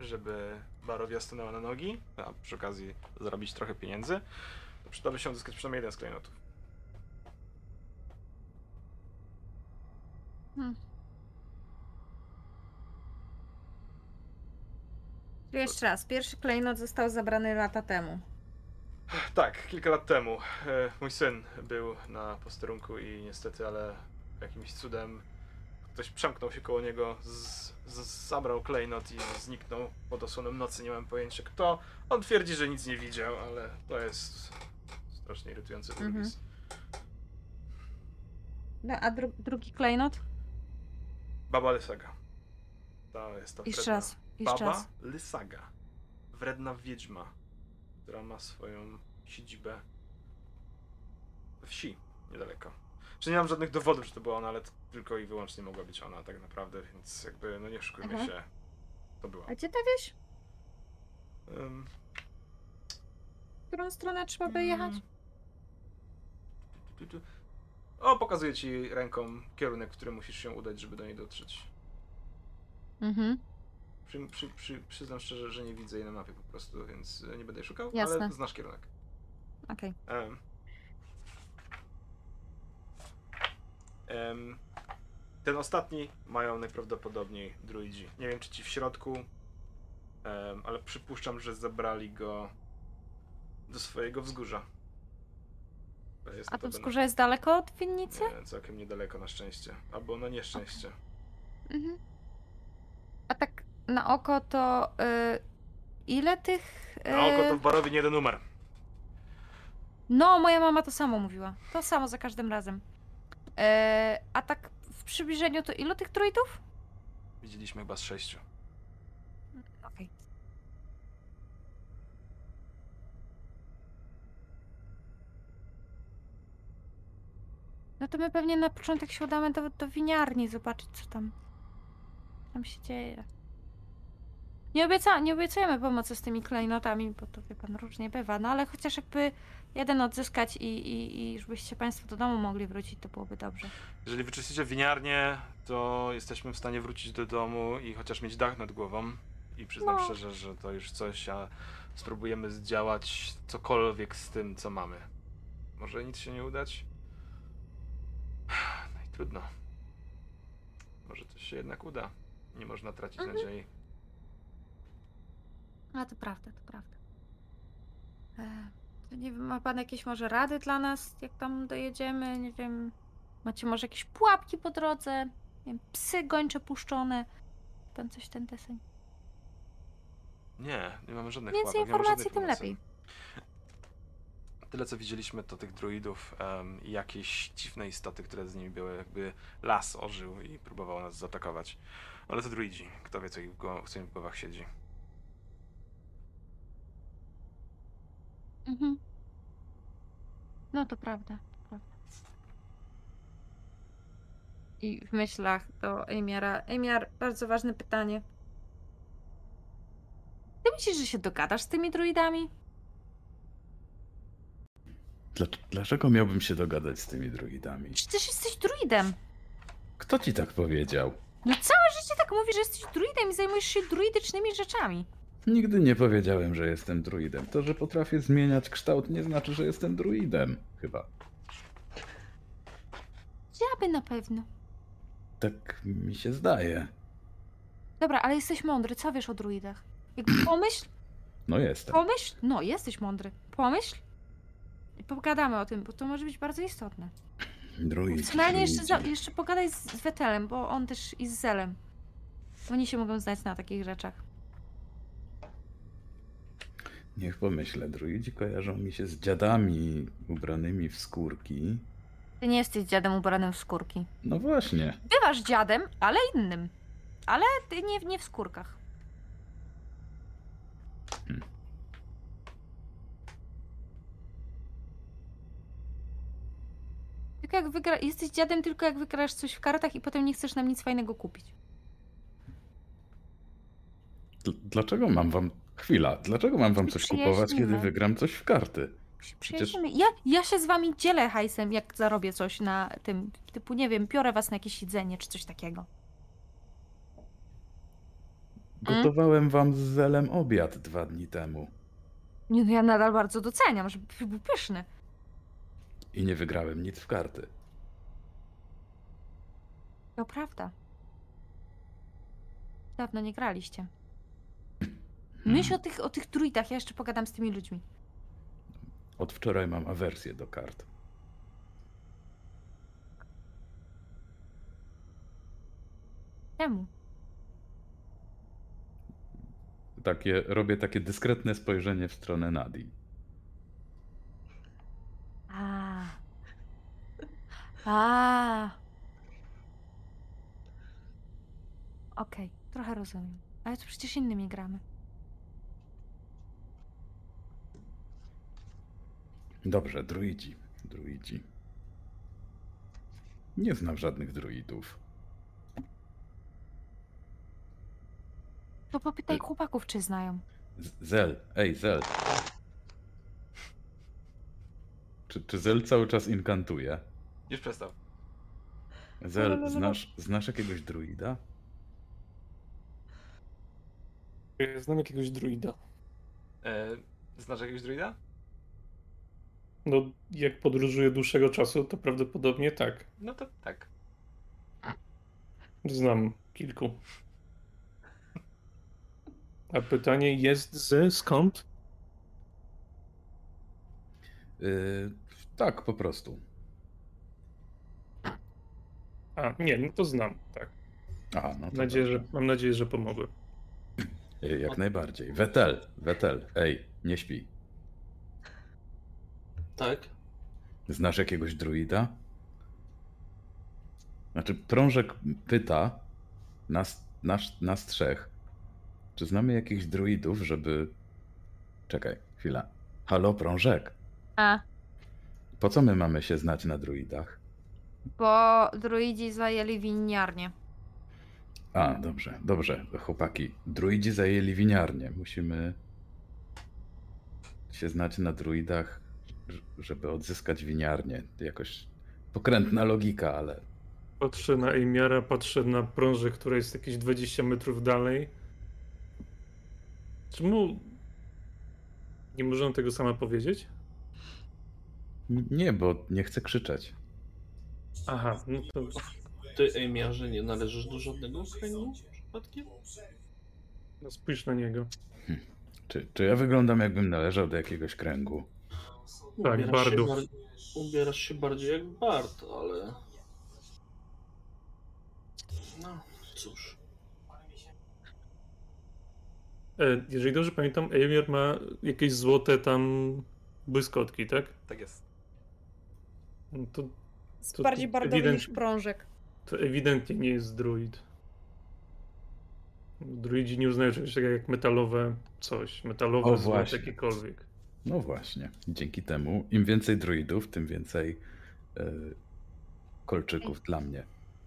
żeby barowia stanęła na nogi, a przy okazji zarobić trochę pieniędzy, to przydałoby się uzyskać przynajmniej jeden z klejnotów. Hmm. Jeszcze raz, pierwszy klejnot został zabrany lata temu. Tak, kilka lat temu e, mój syn był na posterunku i niestety, ale jakimś cudem ktoś przemknął się koło niego, z, z, zabrał klejnot i zniknął pod osłoną nocy. Nie mam pojęcia kto. On twierdzi, że nic nie widział, ale to jest strasznie irytujący Mhm. urwis. No, a dru drugi klejnot? Baba Lysaga. To jest ta Jeszcze raz, Baba. Lysaga. Wredna wiedźma, która ma swoją siedzibę we wsi niedaleko. Czy nie mam żadnych dowodów, że to była ona, ale to tylko i wyłącznie mogła być ona tak naprawdę, więc jakby, no nie oszukujmy Mhm. się, to była. A gdzie ta wieś? Ym, W którą stronę trzeba by jechać? mm. Tu. O, pokazuję ci ręką kierunek, w którym musisz się udać, żeby do niej dotrzeć. Mhm. Przy, przy, przy, przyznam szczerze, że nie widzę jej na mapie po prostu, więc nie będę jej szukał, Jasne. ale znasz kierunek. Okej. Em. Em, ten ostatni mają najprawdopodobniej druidzi. Nie wiem, czy ci w środku, em, ale przypuszczam, że zabrali go do swojego wzgórza. Jest A to wzgórze jest daleko od winnicy? e, Całkiem niedaleko na szczęście. Albo na nieszczęście. Mhm. A tak na oko to y, ile tych... y, Na oko to w barowie nie jeden numer. No, moja mama to samo mówiła. To samo za każdym razem. E, a tak w przybliżeniu to ilu tych druidów? Widzieliśmy chyba z sześciu. Okej. No to my pewnie na początek się udamy do, do winiarni zobaczyć, co tam, tam się dzieje. Nie, obieca, nie obiecujemy pomocy z tymi klejnotami, bo to wie pan różnie bywa, no ale chociaż jakby jeden odzyskać i, i, i żebyście państwo do domu mogli wrócić, to byłoby dobrze. Jeżeli wyczyścicie winiarnię, to jesteśmy w stanie wrócić do domu i chociaż mieć dach nad głową. I przyznam No. szczerze, że to już coś, a spróbujemy zdziałać cokolwiek z tym, co mamy. Może nic się nie udać? [SIGHS] No i trudno. Może coś się jednak uda. Nie można tracić Mhm. nadziei. A to prawda, to prawda. E, to nie wiem, ma pan jakieś może rady dla nas, jak tam dojedziemy? Nie wiem. Macie może jakieś pułapki po drodze? Nie wiem, psy gończe puszczone. Pan coś ten deseń. Nie, nie mamy żadnych Więcej pułapek, informacji, tym pomocy. lepiej. Tyle co widzieliśmy to tych druidów em, i jakieś dziwne istoty, które z nimi były, jakby las ożył i próbował nas zaatakować. Ale to druidzi, kto wie co, ich w co im w głowach siedzi. Mhm. No to prawda, to prawda. I w myślach do Emiara. Emiar, bardzo ważne pytanie. Ty myślisz, że się dogadasz z tymi druidami? Dla, dlaczego miałbym się dogadać z tymi druidami? Przecież jesteś druidem. Kto ci tak powiedział? No całe życie tak mówisz, że jesteś druidem i zajmujesz się druidycznymi rzeczami. Nigdy nie powiedziałem, że jestem druidem. To, że potrafię zmieniać kształt, nie znaczy, że jestem druidem. Chyba. Dziaby na pewno. Tak mi się zdaje. Dobra, ale jesteś mądry, co wiesz o druidach? Jakby [CLEARS THROAT] pomyśl, No jestem. pomyśl, no jesteś mądry. Pomyśl i pogadamy o tym, bo to może być bardzo istotne. Druid. Opcjonalnie jeszcze, za, jeszcze pogadaj z, z Wetelem, bo on też i z Zelem. Oni się mogą znać na takich rzeczach. Niech pomyślę. Druidzi kojarzą mi się z dziadami ubranymi w skórki. Ty nie jesteś dziadem ubranym w skórki. No właśnie. Bywasz dziadem, ale innym. Ale ty nie, nie w skórkach. Hmm. Tylko jak wygra... Jesteś dziadem tylko jak wygrasz coś w kartach i potem nie chcesz nam nic fajnego kupić. Dl- Dlaczego mam wam. Chwila, dlaczego mam wam coś kupować, kiedy wygram coś w karty? Przecież-. Ja, ja się z wami dzielę hajsem, jak zarobię coś na tym, typu, nie wiem, biorę was na jakieś jedzenie czy coś takiego. Mm? Gotowałem wam z Zelem obiad dwa dni temu Nie, no ja nadal bardzo doceniam, żeby był pyszny. i nie wygrałem nic w karty. To prawda. Dawno nie graliście. Myśl o tych, o tych druidach, ja jeszcze pogadam z tymi ludźmi. Od wczoraj mam awersję do kart. Czemu? Takie, robię takie dyskretne spojrzenie w stronę Nadi. A. A. Okej, trochę rozumiem. Ale to przecież innymi gramy. Dobrze, druidzi. Druidzi. Nie znam żadnych druidów. To popytaj chłopaków, czy znają. Z- Zel, ej, Zel. Czy, czy Zel cały czas inkantuje? Już przestał. Zel, znasz, znasz jakiegoś druida? Znam jakiegoś druida. E, znasz jakiegoś druida? No, jak podróżuję dłuższego czasu, to prawdopodobnie tak. No to tak. Znam kilku. A pytanie jest ze skąd? Yy, tak, po prostu. A, nie, no to znam, tak. Aha, no Mam to nadzieję, że, mam nadzieję, że pomogłem. Yy, Jak najbardziej. Wetel, Wetel, ej, nie śpi. Tak? Znasz jakiegoś druida? Znaczy, Prążek pyta nas, nas, nas trzech, czy znamy jakichś druidów, żeby... Czekaj, chwila. Halo, Prążek. A, Po co my mamy się znać na druidach? bo druidzi zajęli winiarnię. A, dobrze, dobrze, chłopaki. Druidzi zajęli winiarnię. Musimy się znać na druidach, żeby odzyskać winiarnię. Jakoś pokrętna logika, ale Patrzę na Ejmiara, patrzę na prążę, która jest jakieś 20 metrów dalej. Czemu nie możemy tego sama powiedzieć? nie, bo nie chcę krzyczeć. Aha, no to Ty, Ejmiarze, nie należysz do żadnego kręgu przypadkiem? no spójrz na niego. Czy, czy ja wyglądam, jakbym należał do jakiegoś kręgu? Tak, Ubierasz się bardów. bar- Ubierasz się bardziej jak Bart, ale No, cóż. E, Jeżeli dobrze pamiętam, Eimir ma jakieś złote tam błyskotki, tak? Tak jest. No to, Jest To- bardziej to bardowy niż ewidentnie- prążek. to ewidentnie nie jest druid. Druidzi nie uznają czegoś takiego jak metalowe coś, metalowe O, złote, jakiekolwiek. No właśnie. Dzięki temu im więcej druidów, tym więcej e, kolczyków dla mnie.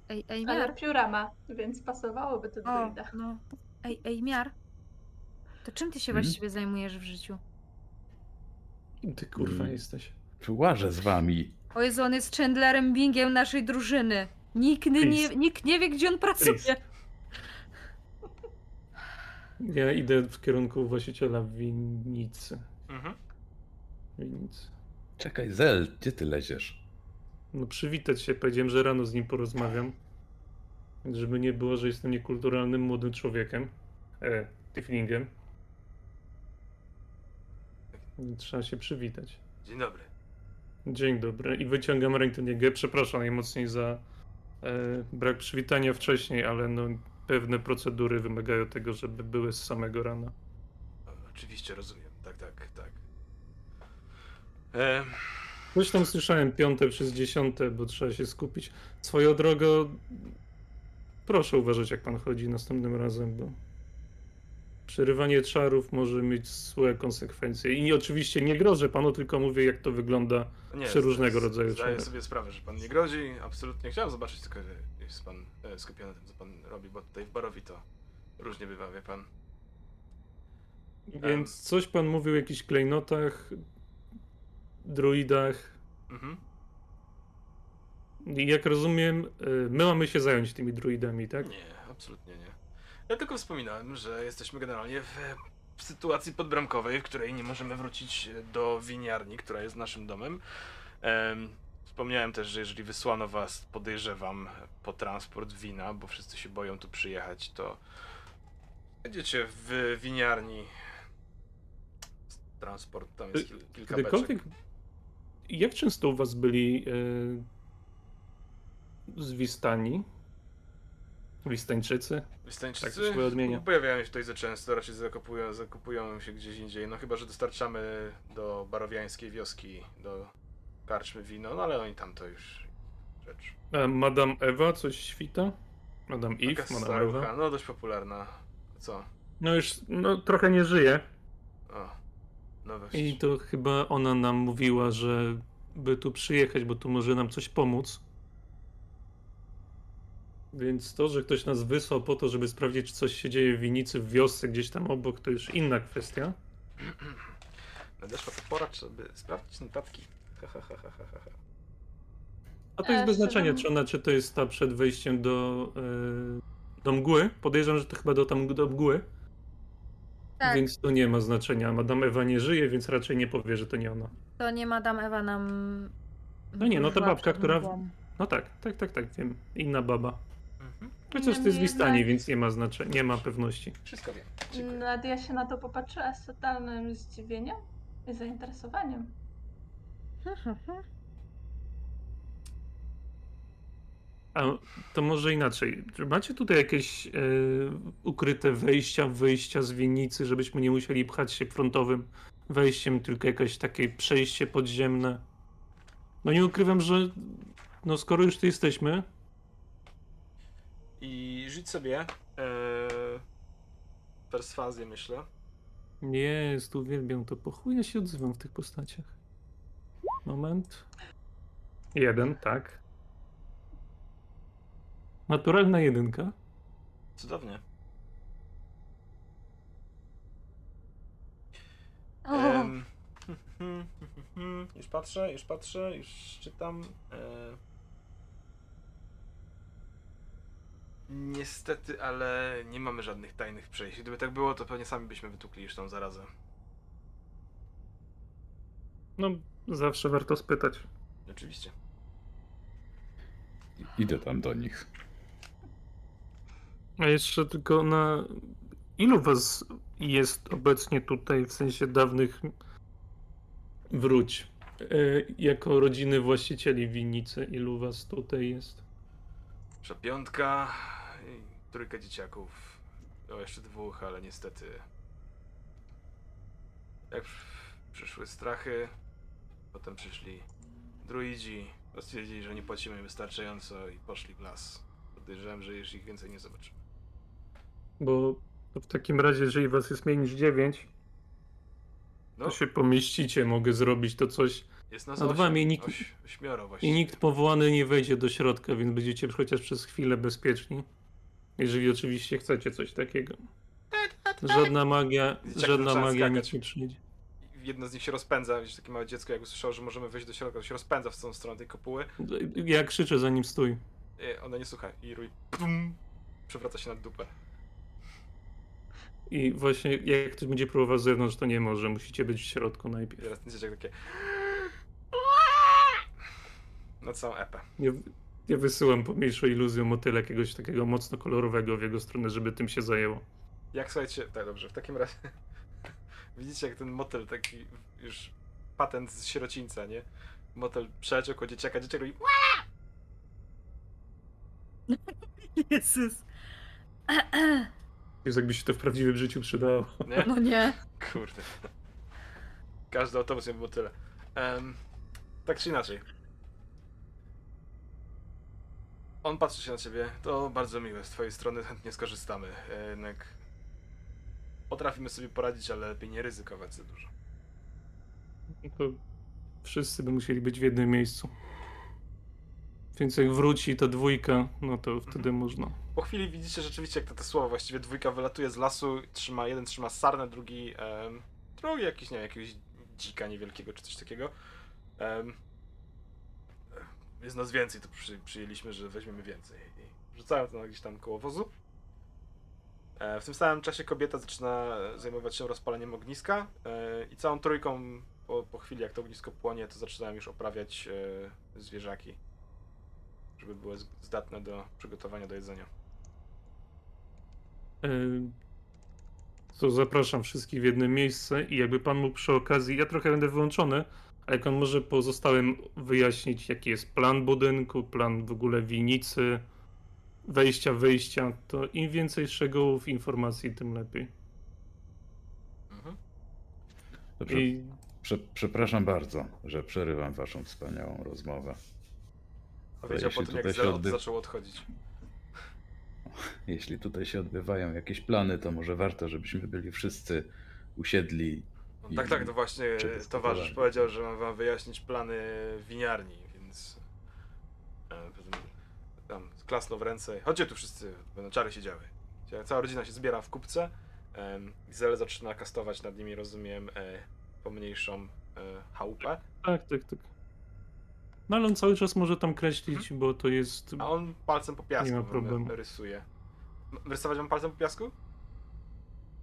Ej, ej, Ale miar. pióra ma, więc pasowałoby to druida. no. Ej, ej, miar. To czym ty się Hmm? właściwie zajmujesz w życiu? Ty kurwa Mm. jesteś. Łażę z wami. O Jezu, on jest Chandlerem Bingiem naszej drużyny. Nikt nie, Please. nikt nie wie, gdzie on pracuje. Please. Ja idę w kierunku właściciela winnicy. Mhm. winnicy. Czekaj, Zel, gdzie ty leziesz? No przywitać się, powiedziałem, że rano z nim porozmawiam. Żeby nie było, że jestem niekulturalnym młodym człowiekiem. E, tiflingiem. Trzeba się przywitać. Dzień dobry. Dzień dobry. I wyciągam rękę do niego. Przepraszam najmocniej za e, brak przywitania wcześniej, ale no, pewne procedury wymagają tego, żeby były z samego rana. Oczywiście rozumiem. Tak, tak, tak. E, Coś tam słyszałem piąte przez dziesiąte, bo trzeba się skupić. Swoją drogą, proszę uważać, jak pan chodzi następnym razem, bo przerywanie czarów może mieć złe konsekwencje. I oczywiście nie grożę panu, tylko mówię, jak to wygląda. nie, Przeróżnego z- rodzaju Zdaję człowiek. sobie sprawę, że pan nie grozi. Absolutnie chciałem zobaczyć, tylko jest pan e, skupiony na tym, co pan robi, bo tutaj w Barowi to różnie bywa, wie pan. Więc coś pan mówił o jakichś klejnotach, druidach. Mhm. I jak rozumiem, y, my mamy się zająć tymi druidami, tak? Nie, absolutnie nie. Ja tylko wspominałem, że jesteśmy generalnie w, w sytuacji podbramkowej, w której nie możemy wrócić do winiarni, która jest naszym domem. Em, wspomniałem też, że jeżeli wysłano was, podejrzewam, po transport wina, bo wszyscy się boją tu przyjechać, to będziecie w winiarni. Transport, tam jest kil, kilka Kiedykolwiek. beczek. Jak często u was byli y, zwistani? Wistańczycy? Wystańczycy Tak odmienia. pojawiają się tutaj za często, raczej zakupują, zakupują się gdzieś indziej. No chyba, że dostarczamy do barowiańskiej wioski, do karczmy wino, no ale oni tam to już rzecz. A Madame Ewa coś świta? Madame Eve, Madame Ewa? no dość popularna. Co? No już no, trochę nie żyje. O, nowość. I to chyba ona nam mówiła, że by tu przyjechać, bo tu może nam coś pomóc. Więc to, że ktoś nas wysłał po to, żeby sprawdzić, czy coś się dzieje w winnicy, w wiosce, gdzieś tam obok, to już inna kwestia. [CLEARS THROAT] Nadeszła to pora, żeby sprawdzić notatki. Ha, ha, ha. A to jest E, bez znaczenia, czy ona, czy to jest ta przed wejściem do, e, do mgły. Podejrzewam, że to chyba do tam do mgły, Tak, więc to nie ma znaczenia. Madame Ewa nie żyje, więc raczej nie powie, że to nie ona. to nie Madame Ewa nam... No nie, no ta babka, która- mgłą. No tak, tak, tak, tak, wiem. Inna baba. Mhm. Chociaż to jest jednak- więc nie ma znaczenia, nie ma pewności. Wszystko wiem. Dziękuję. Nadia się na to popatrzyła z totalnym zdziwieniem i zainteresowaniem. A to może inaczej. Czy macie tutaj jakieś e, ukryte wejścia, wyjścia z winnicy, żebyśmy nie musieli pchać się frontowym wejściem, tylko jakieś takie przejście podziemne? No nie ukrywam, że no skoro już tu jesteśmy, I żyć sobie e, perswazję, myślę. jest, uwielbiam to. Po chuj ja się odzywam w tych postaciach. Moment. Jeden, tak. Naturalna jedynka. Cudownie. Em, [LAUGHS] już patrzę, już patrzę, już czytam. E... Niestety, ale nie mamy żadnych tajnych przejść. Gdyby tak było, to pewnie sami byśmy wytukli już tą zarazę. No, zawsze warto spytać. Oczywiście. Idę tam do nich. A jeszcze tylko na. Ilu was jest obecnie tutaj, w sensie dawnych wróć? E, jako rodziny właścicieli winnicy, ilu was tutaj jest? Że piątka i trójkę dzieciaków. O, jeszcze dwóch, ale niestety. Jak przy- przyszły strachy, potem przyszli druidzi, stwierdzili, że nie płacimy im wystarczająco i poszli w las. Podejrzewam, że już ich więcej nie zobaczymy. Bo w takim razie, jeżeli was jest mniej niż 9, No, to się pomieścicie, mogę zrobić to coś. jest nas dwa osiem, nikt- oś, I nikt powołany nie wejdzie do środka, więc będziecie chociaż przez chwilę bezpieczni. Jeżeli oczywiście chcecie coś takiego. Żadna magia, żadna magia nic nie przyjdzie. Jedno z nich się rozpędza, widzisz, takie małe dziecko, jak usłyszało, że możemy wejść do środka, to się rozpędza w tą stronę tej kopuły. Ja krzyczę za nim stój. I ona nie słucha i rój pum, przewraca się na dupę. I właśnie jak ktoś będzie próbował z zewnątrz, to nie może, musicie być w środku najpierw. teraz ten dzieciak takie... Na całą epę. Ja, ja wysyłam pomniejszą iluzją motyla jakiegoś takiego mocno kolorowego w jego stronę, żeby tym się zajęło. Jak słuchajcie, tak dobrze, w takim razie [LAUGHS] widzicie jak ten motyl taki już patent z sierocińca, nie? Motyl przeleciał koło dzieciaka, dzieciak robi [LAUGHS] Jezus. [CLEARS THROAT] Jest jakby się to w prawdziwym życiu przydało. nie? No nie. Kurde. Każdy autobus miał motyle. Um, tak czy inaczej. On patrzy się na ciebie. To bardzo miłe z twojej strony, chętnie skorzystamy. E, Jednak potrafimy sobie poradzić, ale lepiej nie ryzykować za dużo. To wszyscy by musieli być w jednym miejscu. Więc jak wróci ta dwójka, no to wtedy można. Po chwili widzicie rzeczywiście, jak to te słowa, właściwie dwójka wylatuje z lasu, trzyma, jeden trzyma sarnę, drugi, em, drugi jakiś, nie wiem, jakiegoś dzika niewielkiego, czy coś takiego. Em, jest nas więcej, to przy, przyjęliśmy, że weźmiemy więcej. I rzucają to gdzieś tam koło wozu. E, w tym samym czasie kobieta zaczyna zajmować się rozpaleniem ogniska e, i całą trójką po, po chwili, jak to ognisko płonie, to zaczynają już oprawiać e, zwierzaki, żeby były zdatne do przygotowania do jedzenia. To zapraszam wszystkich w jedno miejsce i jakby pan mógł przy okazji, ja trochę będę wyłączony, ale jak on może pozostałym wyjaśnić, jaki jest plan budynku, plan w ogóle winnicy, wejścia, wyjścia, to im więcej szczegółów, informacji, tym lepiej. Mhm. Dobrze, I prze, przepraszam bardzo, że przerywam waszą wspaniałą rozmowę. Powiedział po tym, jak odby- zaczął odchodzić. Jeśli tutaj się odbywają jakieś plany, to może warto, żebyśmy byli wszyscy usiedli. No, tak, tak, to właśnie towarzysz powiedział, że mam wam wyjaśnić plany winiarni, więc e, tam klasnął w ręce. Chodźcie tu wszyscy, będą czary się działy. Cała rodzina się zbiera w kupce. Zel zaczyna kastować nad nimi, rozumiem, e, pomniejszą e, chałupę. tak, tak, tak. No ale on cały czas może tam kreślić, bo to jest... A on palcem po piasku Nie ma problemu. rysuje. Rysować wam palcem po piasku?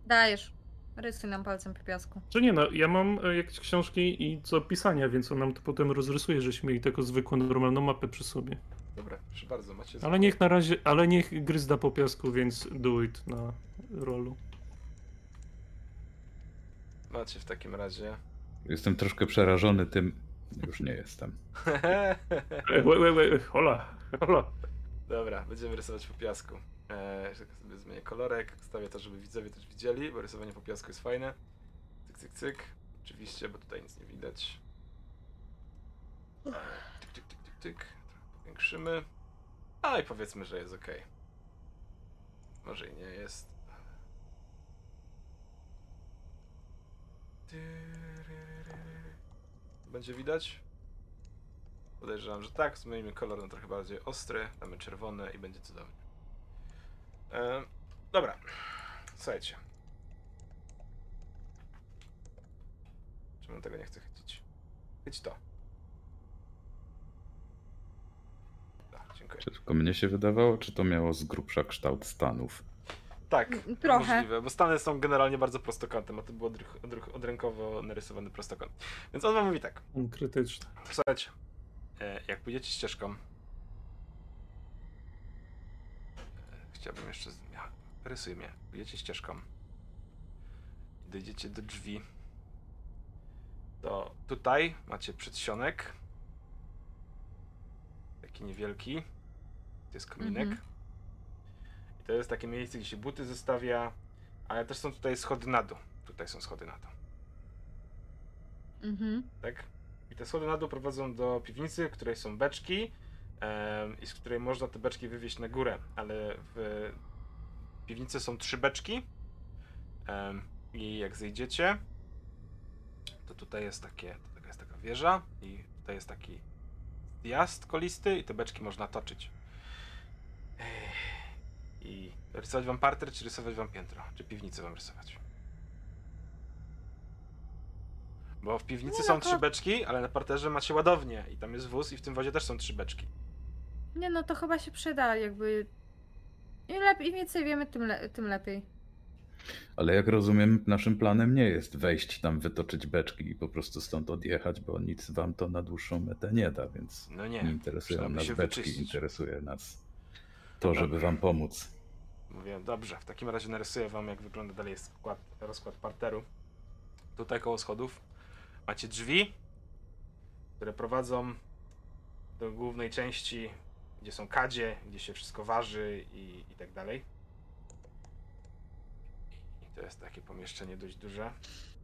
Dajesz. Rysuj nam palcem po piasku. Że nie, no ja mam e, jakieś książki i co pisania, więc on nam to potem rozrysuje, żeśmy mieli taką zwykłą, normalną mapę przy sobie. Dobra, proszę bardzo, macie Ale niech na razie, ale niech gryzda po piasku, więc do it na rolu. Macie w takim razie. Jestem troszkę przerażony tym. Już nie jestem. [LAUGHS] Łe, hola, hola. Dobra, będziemy rysować po piasku. Eee, jeszcze sobie zmienię kolorek, stawię to, żeby widzowie też widzieli, bo rysowanie po piasku jest fajne. Cyk, cyk, cyk. Oczywiście, bo tutaj nic nie widać. Eee, Tyk, tyk, tyk, tyk, tyk. Trochę powiększymy. A i powiedzmy, że jest ok. Może i nie jest. Będzie widać? Podejrzewam, że tak. Zmienimy kolor na trochę bardziej ostry. Damy czerwone i będzie cudownie. E, dobra. Słuchajcie. Czemu tego nie chcę chycić? Chyć to. Tak, dziękuję. Czy tylko mnie się wydawało, czy to miało z grubsza kształt stanów? Tak, Mm, trochę. możliwe, bo Stany są generalnie bardzo prostokątem, a to był odrych, odrych, odrękowo narysowany prostokąt. Więc on wam mówi tak. On krytyczny. Słuchajcie, e, jak pójdziecie ścieżką. e, Chciałbym jeszcze. z- ja- Rysuj mnie. Pójdziecie ścieżką. Dojdziecie do drzwi. To tutaj macie przedsionek. Taki niewielki. To jest kominek. Mhm. To jest takie miejsce, gdzie się buty zostawia, ale też są tutaj schody na dół. Tutaj są schody na dół, Mhm. tak? I te schody na dół prowadzą do piwnicy, w której są beczki i z której można te beczki wywieźć na górę, ale w piwnicy są trzy beczki i jak zejdziecie, to tutaj jest takie, to taka jest taka wieża i tutaj jest taki zjazd kolisty i te beczki można toczyć. I rysować wam parter, czy rysować wam piętro? Czy piwnicę wam rysować? Bo w piwnicy Nie są no, to- trzy beczki, ale na parterze macie ładownię i tam jest wóz i w tym wozie też są trzy beczki. Nie no, to chyba się przyda, jakby... Im, lepiej, im więcej wiemy, tym, le tym lepiej. Ale jak rozumiem, naszym planem nie jest wejść tam, wytoczyć beczki i po prostu stąd odjechać, bo nic wam to na dłuższą metę nie da, więc No nie. nie interesują nas się beczki, wyczyścić. interesuje nas to, żeby wam pomóc. Mówię, dobrze, w takim razie narysuję wam, jak wygląda dalej skład, rozkład parteru. Tutaj koło schodów macie drzwi, które prowadzą do głównej części, gdzie są kadzie, gdzie się wszystko waży i, i tak dalej. I to jest takie pomieszczenie dość duże.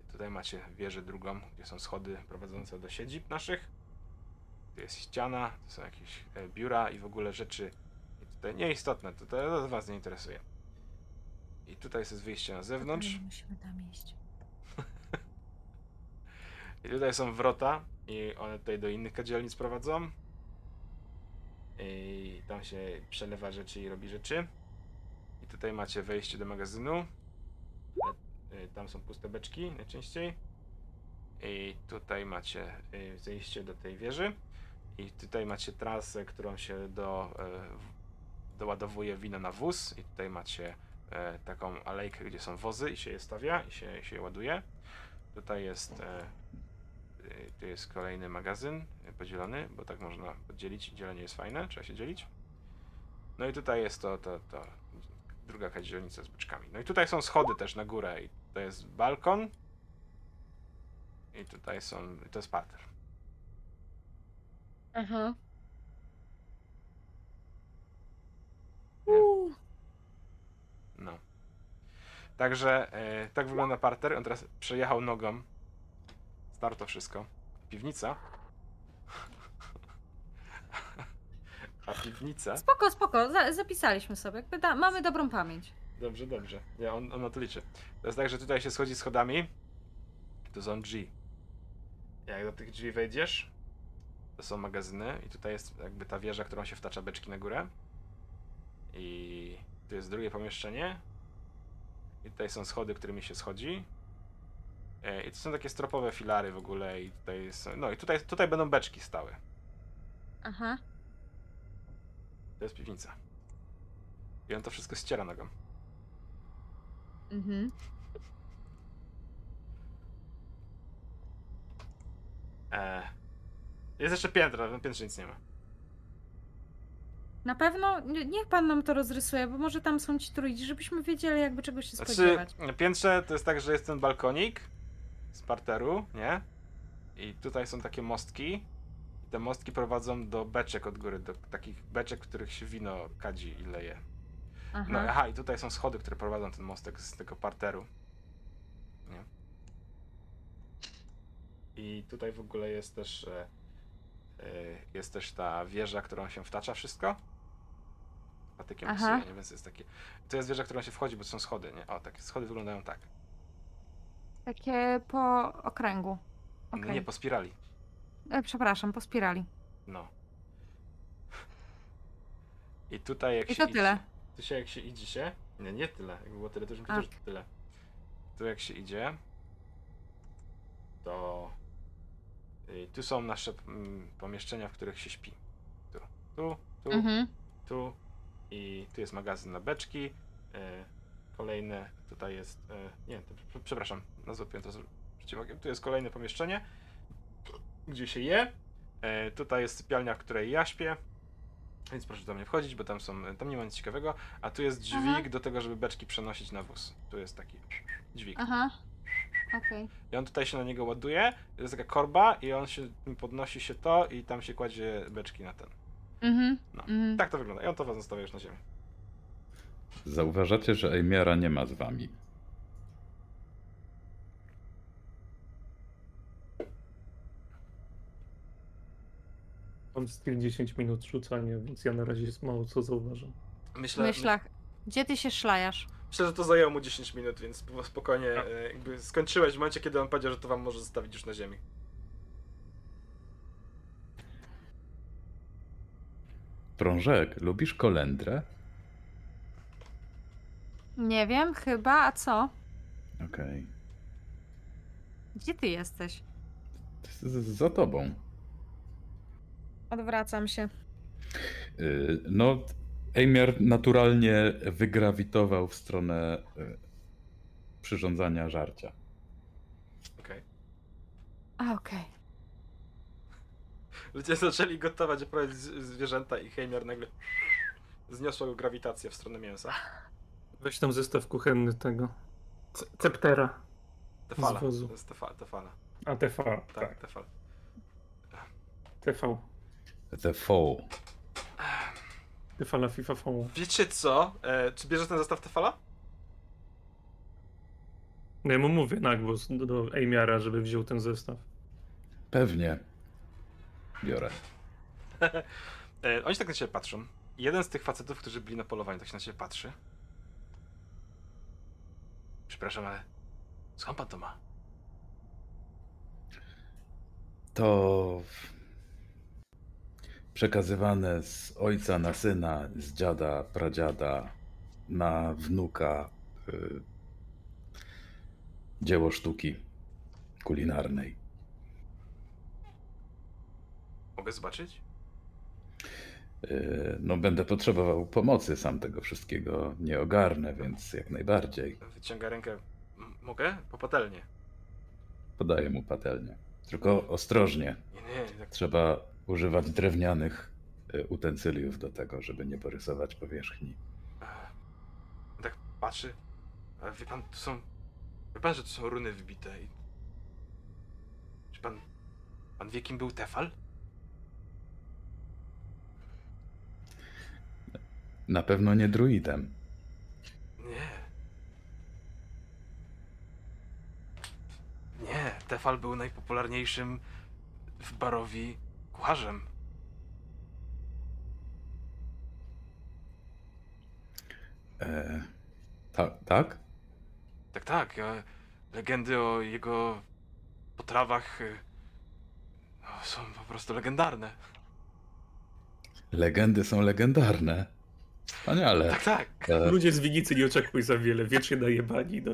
I tutaj macie wieżę drugą, gdzie są schody prowadzące do siedzib naszych. Tu jest ściana, to są jakieś e, biura i w ogóle rzeczy tutaj nieistotne, to, to was nie interesuje. I tutaj jest wyjście na zewnątrz. Musimy tam iść. [LAUGHS] I tutaj są wrota i one tutaj do innych kadzielnic prowadzą. I tam się przelewa rzeczy i robi rzeczy. I tutaj macie wejście do magazynu. Ale, y, Tam są puste beczki najczęściej. I tutaj macie y, zejście do tej wieży. I tutaj macie trasę, którą się do, doładowuje wino na wóz. I tutaj macie e, taką alejkę, gdzie są wozy i się je stawia i się, się je ładuje. Tutaj jest e, y, tu jest kolejny magazyn podzielony, bo tak można podzielić. Dzielenie jest fajne, trzeba się dzielić. No i tutaj jest to, to, to druga kadzielnica z beczkami. No i tutaj są schody też na górę i to jest balkon. I tutaj są, to jest parter. Aha. Nie? Uuu. No. Także e, tak wygląda parter. On teraz przejechał nogą. Starto wszystko. Piwnica. [LAUGHS] A piwnica. Spoko, spoko, za zapisaliśmy sobie. Jakby da mamy dobrą pamięć. Dobrze, dobrze. Ja, on, on na to liczy. To jest tak, że tutaj się schodzi schodami. To są drzwi. Jak do tych drzwi wejdziesz, to są magazyny i tutaj jest jakby ta wieża, którą się wtacza beczki na górę. I tu jest drugie pomieszczenie. I tutaj są schody, którymi się schodzi. E, I to są takie stropowe filary w ogóle i tutaj są, no i tutaj, tutaj będą beczki stały. Aha. To jest piwnica. I on to wszystko ściera nogą. Mhm. E, jest jeszcze piętro, na piętrze nic nie ma. Na pewno nie- niech pan nam to rozrysuje, bo może tam są ci trójdzi, żebyśmy wiedzieli jakby czego się Znaczy, spodziewać. na piętrze to jest tak, że jest ten balkonik z parteru, nie? I tutaj są takie mostki. I te mostki prowadzą do beczek od góry, do takich beczek, w których się wino kadzi i leje. Aha. No aha, i tutaj są schody, które prowadzą ten mostek z tego parteru. Nie? I tutaj w ogóle jest też e, e, jest też ta wieża, którą się wtacza wszystko. Patykiem Aha. Więc jest takie. To jest wieża, którą się wchodzi, bo to są schody, nie? O, takie schody wyglądają tak. Takie po okręgu. No Okej. Nie po spirali. E, przepraszam, po spirali. No. I tutaj jak I się to tyle. Idzie, tu się jak się idzie się. Nie, nie tyle. Jakby było tyle, to już że tyle. Tu jak się idzie, to y, tu są nasze mm, pomieszczenia, w których się śpi. Tu, tu, tu, Mhm. tu i tu jest magazyn na beczki. E, kolejne, tutaj jest, e, nie, przepraszam, nazwę to z. Tu jest kolejne pomieszczenie, gdzie się je. E, tutaj jest sypialnia, w której ja śpię. Więc proszę do mnie wchodzić, bo tam są, tam nie ma nic ciekawego. A tu jest dźwig Aha. do tego, żeby beczki przenosić na wóz. Tu jest taki dźwig. Aha. Okej. I on tutaj się na niego ładuje. Jest taka korba i on się, podnosi się to i tam się kładzie beczki na ten. Mhm. No. Mhm. Tak to wygląda. I on to was zostawia już na ziemi. Zauważacie, że Ejmiara nie ma z wami. Mam styl 10 minut rzucania, więc ja na razie mało co zauważam. W Myślę, myślach. Gdzie ty się szlajasz? myślę, że to zajęło mu 10 minut, więc spokojnie e, jakby skończyłeś w momencie, kiedy on powiedział, że to wam może zostawić już na ziemi. Prążek, lubisz kolendrę? Nie wiem, chyba, a co? Okej. Gdzie ty jesteś? Z- z- Za tobą. Odwracam się. Y, No, Ejmiar naturalnie wygrawitował w stronę y, przyrządzania żarcia. Okej. A, okej. Ludzie zaczęli gotować, oprawiać zwierzęta i Heimiar nagle zniosła go grawitacja w stronę mięsa. Weź tam zestaw kuchenny tego. C- Ceptera. Tefala. Z wozu. To jest tefa, tefala. A TV. Tak, Tak, tefal. TV. The Foe. Tefala FIFA Foam. Wiecie co? E, czy bierze ten zestaw tefala? No ja mu mówię na głos do, do Ejmiara, żeby wziął ten zestaw. Pewnie. Biorę. [LAUGHS] E, oni tak na siebie patrzą. Jeden z tych facetów, którzy byli na polowaniu, tak się na siebie patrzy. Przepraszam, ale skąd pan to ma? To przekazywane z ojca na syna, z dziada, pradziada na wnuka y, dzieło sztuki kulinarnej. Mogę zobaczyć? Y, No, będę potrzebował pomocy, sam tego wszystkiego nie ogarnę, więc jak najbardziej. Wyciąga rękę. Mogę? Popatelnie. Podaję mu patelnię. Tylko ostrożnie. Nie, nie, tak Trzeba używać drewnianych y, utensyliów do tego, żeby nie porysować powierzchni. E, tak patrzy. Ale wie pan, to są. Wie pan, że to są runy wybite i. Czy pan. Pan wie, kim był Tefal? Na pewno nie druidem. Nie. Nie, Tefal był najpopularniejszym w barowi kucharzem. E, ta, tak? Tak, tak. Legendy o jego potrawach e, no, są po prostu legendarne. Legendy są legendarne. Wspaniale. Tak, tak. E, Ludzie z Winicy nie oczekuj za wiele, wiecznie najebani, no.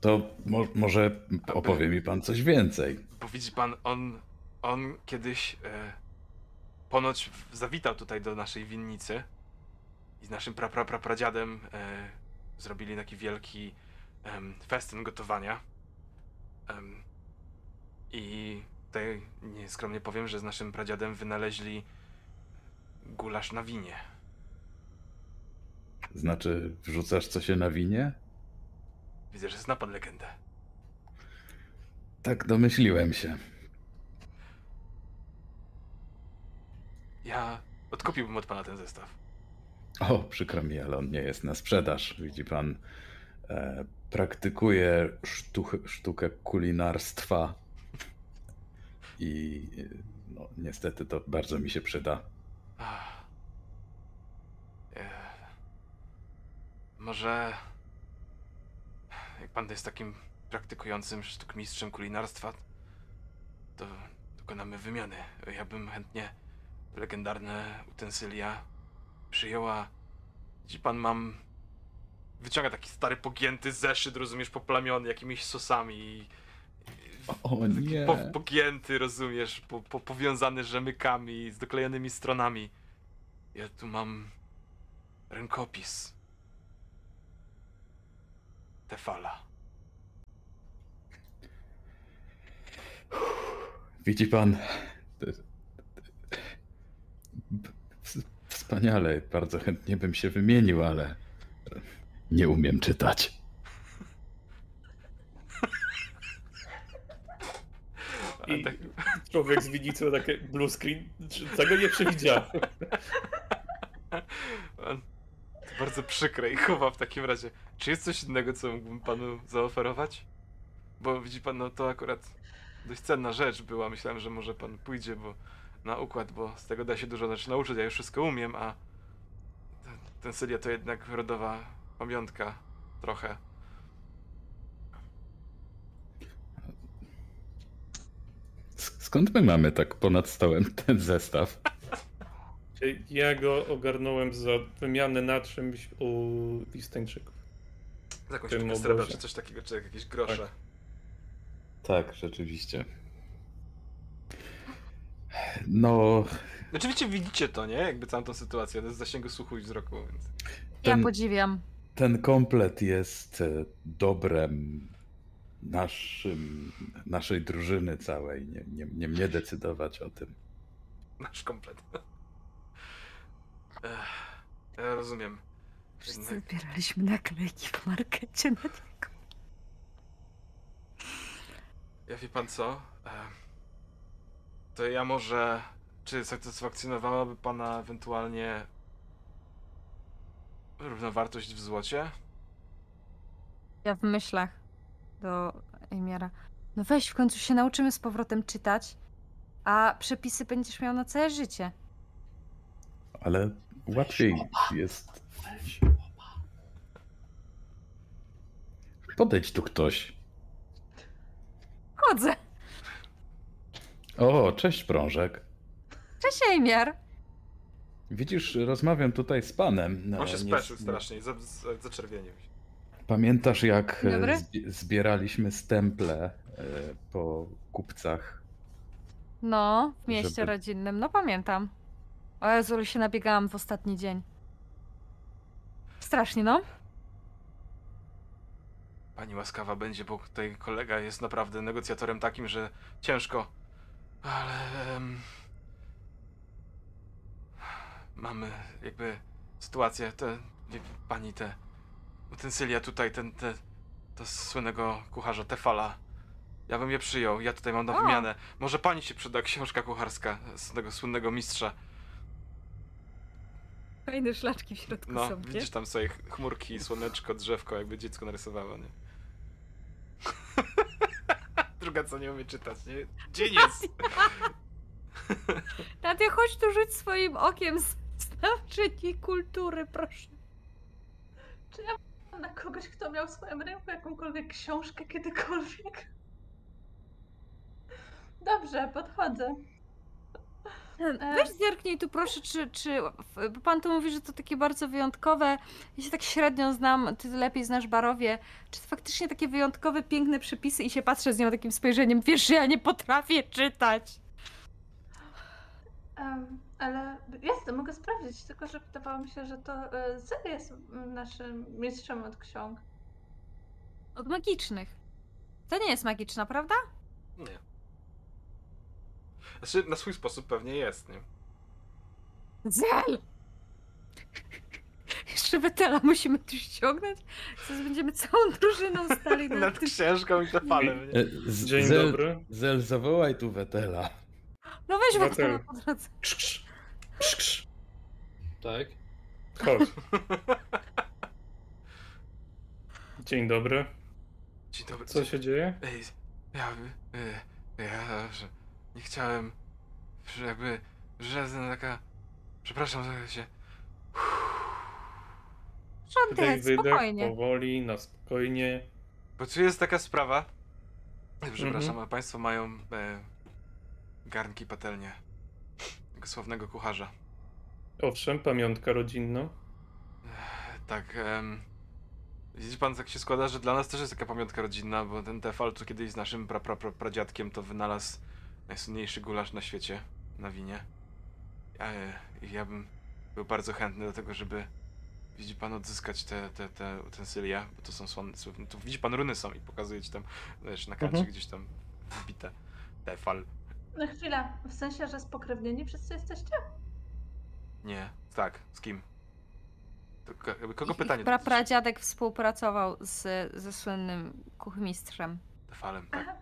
to mo może opowie mi pan coś więcej. Bo widzi pan, on, on kiedyś e, ponoć zawitał tutaj do naszej winnicy i z naszym pra, pra, pra, pradziadem e, zrobili taki wielki em, festyn gotowania. Em, I tutaj nieskromnie powiem, że z naszym pradziadem wynaleźli gulasz na winie. Znaczy, wrzucasz co się nawinie? Widzę, że zna pan legendę. Tak domyśliłem się. Ja odkupiłbym od pana ten zestaw. O, przykro mi, ale on nie jest na sprzedaż. Widzi pan, e, praktykuje sztuch, sztukę kulinarstwa i e, no, niestety to bardzo mi się przyda. Ach. E, Może jak pan jest takim praktykującym sztukmistrzem kulinarstwa, to dokonamy wymiany. Ja bym chętnie legendarne utensylia przyjęła. Widzi pan, mam... Wyciąga taki stary, pogięty zeszyt, rozumiesz, poplamiony jakimiś sosami i... O nie. po, pogięty, rozumiesz, po, po, powiązany rzemykami, z doklejonymi stronami. Ja tu mam rękopis. Tefala. Widzi pan. Wspaniale, bardzo chętnie bym się wymienił, ale nie umiem czytać. I tak, człowiek z Winicy ma takie blue screen, czego nie przewidziałem. [LAUGHS] bardzo przykre i chowa w takim razie. Czy jest coś innego, co mógłbym panu zaoferować? Bo widzi pan, no to akurat dość cenna rzecz była. Myślałem, że może pan pójdzie bo na układ, bo z tego da się dużo rzeczy nauczyć. Ja już wszystko umiem, a ten, ten Sylia to jednak rodowa pamiątka trochę. Skąd my mamy tak ponad stołem ten zestaw? Ja go ogarnąłem za wymianę na czymś u Listeńczyków. Z jakąś srebra, obozie. czy coś takiego, czy jakieś grosze. Tak. Tak, rzeczywiście. [LAUGHS] No, Oczywiście widzicie to, nie? Jakby całą tą sytuację, to jest zasięgu słuchu i wzroku, więc... Ja Ten- podziwiam. ten komplet jest e, dobrem naszym, naszej drużyny całej. Nie, nie, nie mnie decydować o tym. Nasz komplet. Ech, ja rozumiem. Wszyscy Jednak- zbieraliśmy naklejki w markecie na niego. Ja wie pan co? To ja może. Czy satysfakcjonowałaby pana ewentualnie równowartość w złocie? Ja w myślach do Emiara. No weź, w końcu się nauczymy z powrotem czytać, a przepisy będziesz miał na całe życie. Ale łatwiej jest. Podejdź tu ktoś. Chodzę. O, cześć prążek. Cześć, Emiar. Widzisz, rozmawiam tutaj z panem. On się nie- speszył nie- strasznie, za- za- zaczerwienił się. Pamiętasz, jak e, dobry. zbieraliśmy stemple e, po kupcach? No, w mieście Żeby- rodzinnym. No pamiętam. O Jezu, ale się nabiegałam w ostatni dzień. Strasznie, no. Pani łaskawa będzie, bo tutaj kolega jest naprawdę negocjatorem takim, że ciężko. Ale. em, mamy jakby sytuację. Te, wie pani, te utensylia tutaj, ten, te, to słynnego kucharza Tefala. Ja bym je przyjął, ja tutaj mam na O. wymianę. Może pani się przyda książka kucharska z tego słynnego mistrza. Fajne szlaczki w środku No, są, widzisz tam sobie ch- chmurki, słoneczko, drzewko, jakby dziecko narysowało, nie? [LAUGHS] Druga co nie umie czytać, nie? Genius! [LAUGHS] Nadia, chodź tu rzuć swoim okiem z znaczeni kultury, proszę. Czy ja mam na kogoś, kto miał w swoim ręku jakąkolwiek książkę kiedykolwiek? Dobrze, podchodzę. Weź zerknij tu proszę, czy, czy bo pan tu mówi, że to takie bardzo wyjątkowe. Ja się tak średnio znam, ty lepiej znasz Barowie. Czy to faktycznie takie wyjątkowe, piękne przepisy i się patrzę z nią takim spojrzeniem, wiesz, że ja nie potrafię czytać. Em, ale jestem, mogę sprawdzić, tylko że wydawało mi się, że to e, Zel jest naszym mistrzem od ksiąg. Od magicznych. To nie jest magiczna, prawda? Nie. Znaczy, na swój sposób pewnie jest, nie? Zel! Jeszcze Wetela musimy tu ściągnąć? Zaraz będziemy całą drużyną stali [LAUGHS] na Nad tym. księżką i tefalem, nie? E, z- Dzień Zel, dobry. Zel, zawołaj tu Wetela. No weź Wetel. Wetela po drodze. Krz, krz. Krz, krz. Tak? Chodź. [LAUGHS] Dzień dobry. Dzień dobry. Co się dzieje? Ej, ja, y, ja, że nie chciałem, że jakby, że taka, przepraszam, że się, wydech, spokojnie. powoli, na spokojnie. bo tu jest taka sprawa, przepraszam, Mhm. a państwo mają e, garnki patelnie tego sławnego kucharza. Owszem, pamiątka rodzinna. Tak, em, widzi pan, tak się składa, że dla nas też jest taka pamiątka rodzinna, bo ten Tefal, co kiedyś z naszym pra, pra, pra, pradziadkiem, to wynalazł najsłynniejszy gulasz na świecie, na winie. I ja bym był bardzo chętny do tego, żeby, widzi pan, odzyskać te, te, te utensylia, bo to są słonne, słynne- tu widzi pan, runy są i pokazuje ci tam, wiesz, na karcie Mhm. gdzieś tam wbite Tefal. No chwila, w sensie, że spokrewnieni wszyscy jesteście? Nie, tak, z kim? To, kogo Ich- pytanie Ich pra, dotyczy? pradziadek współpracował z, ze słynnym kuchmistrzem. Tefalem, tak. Aha.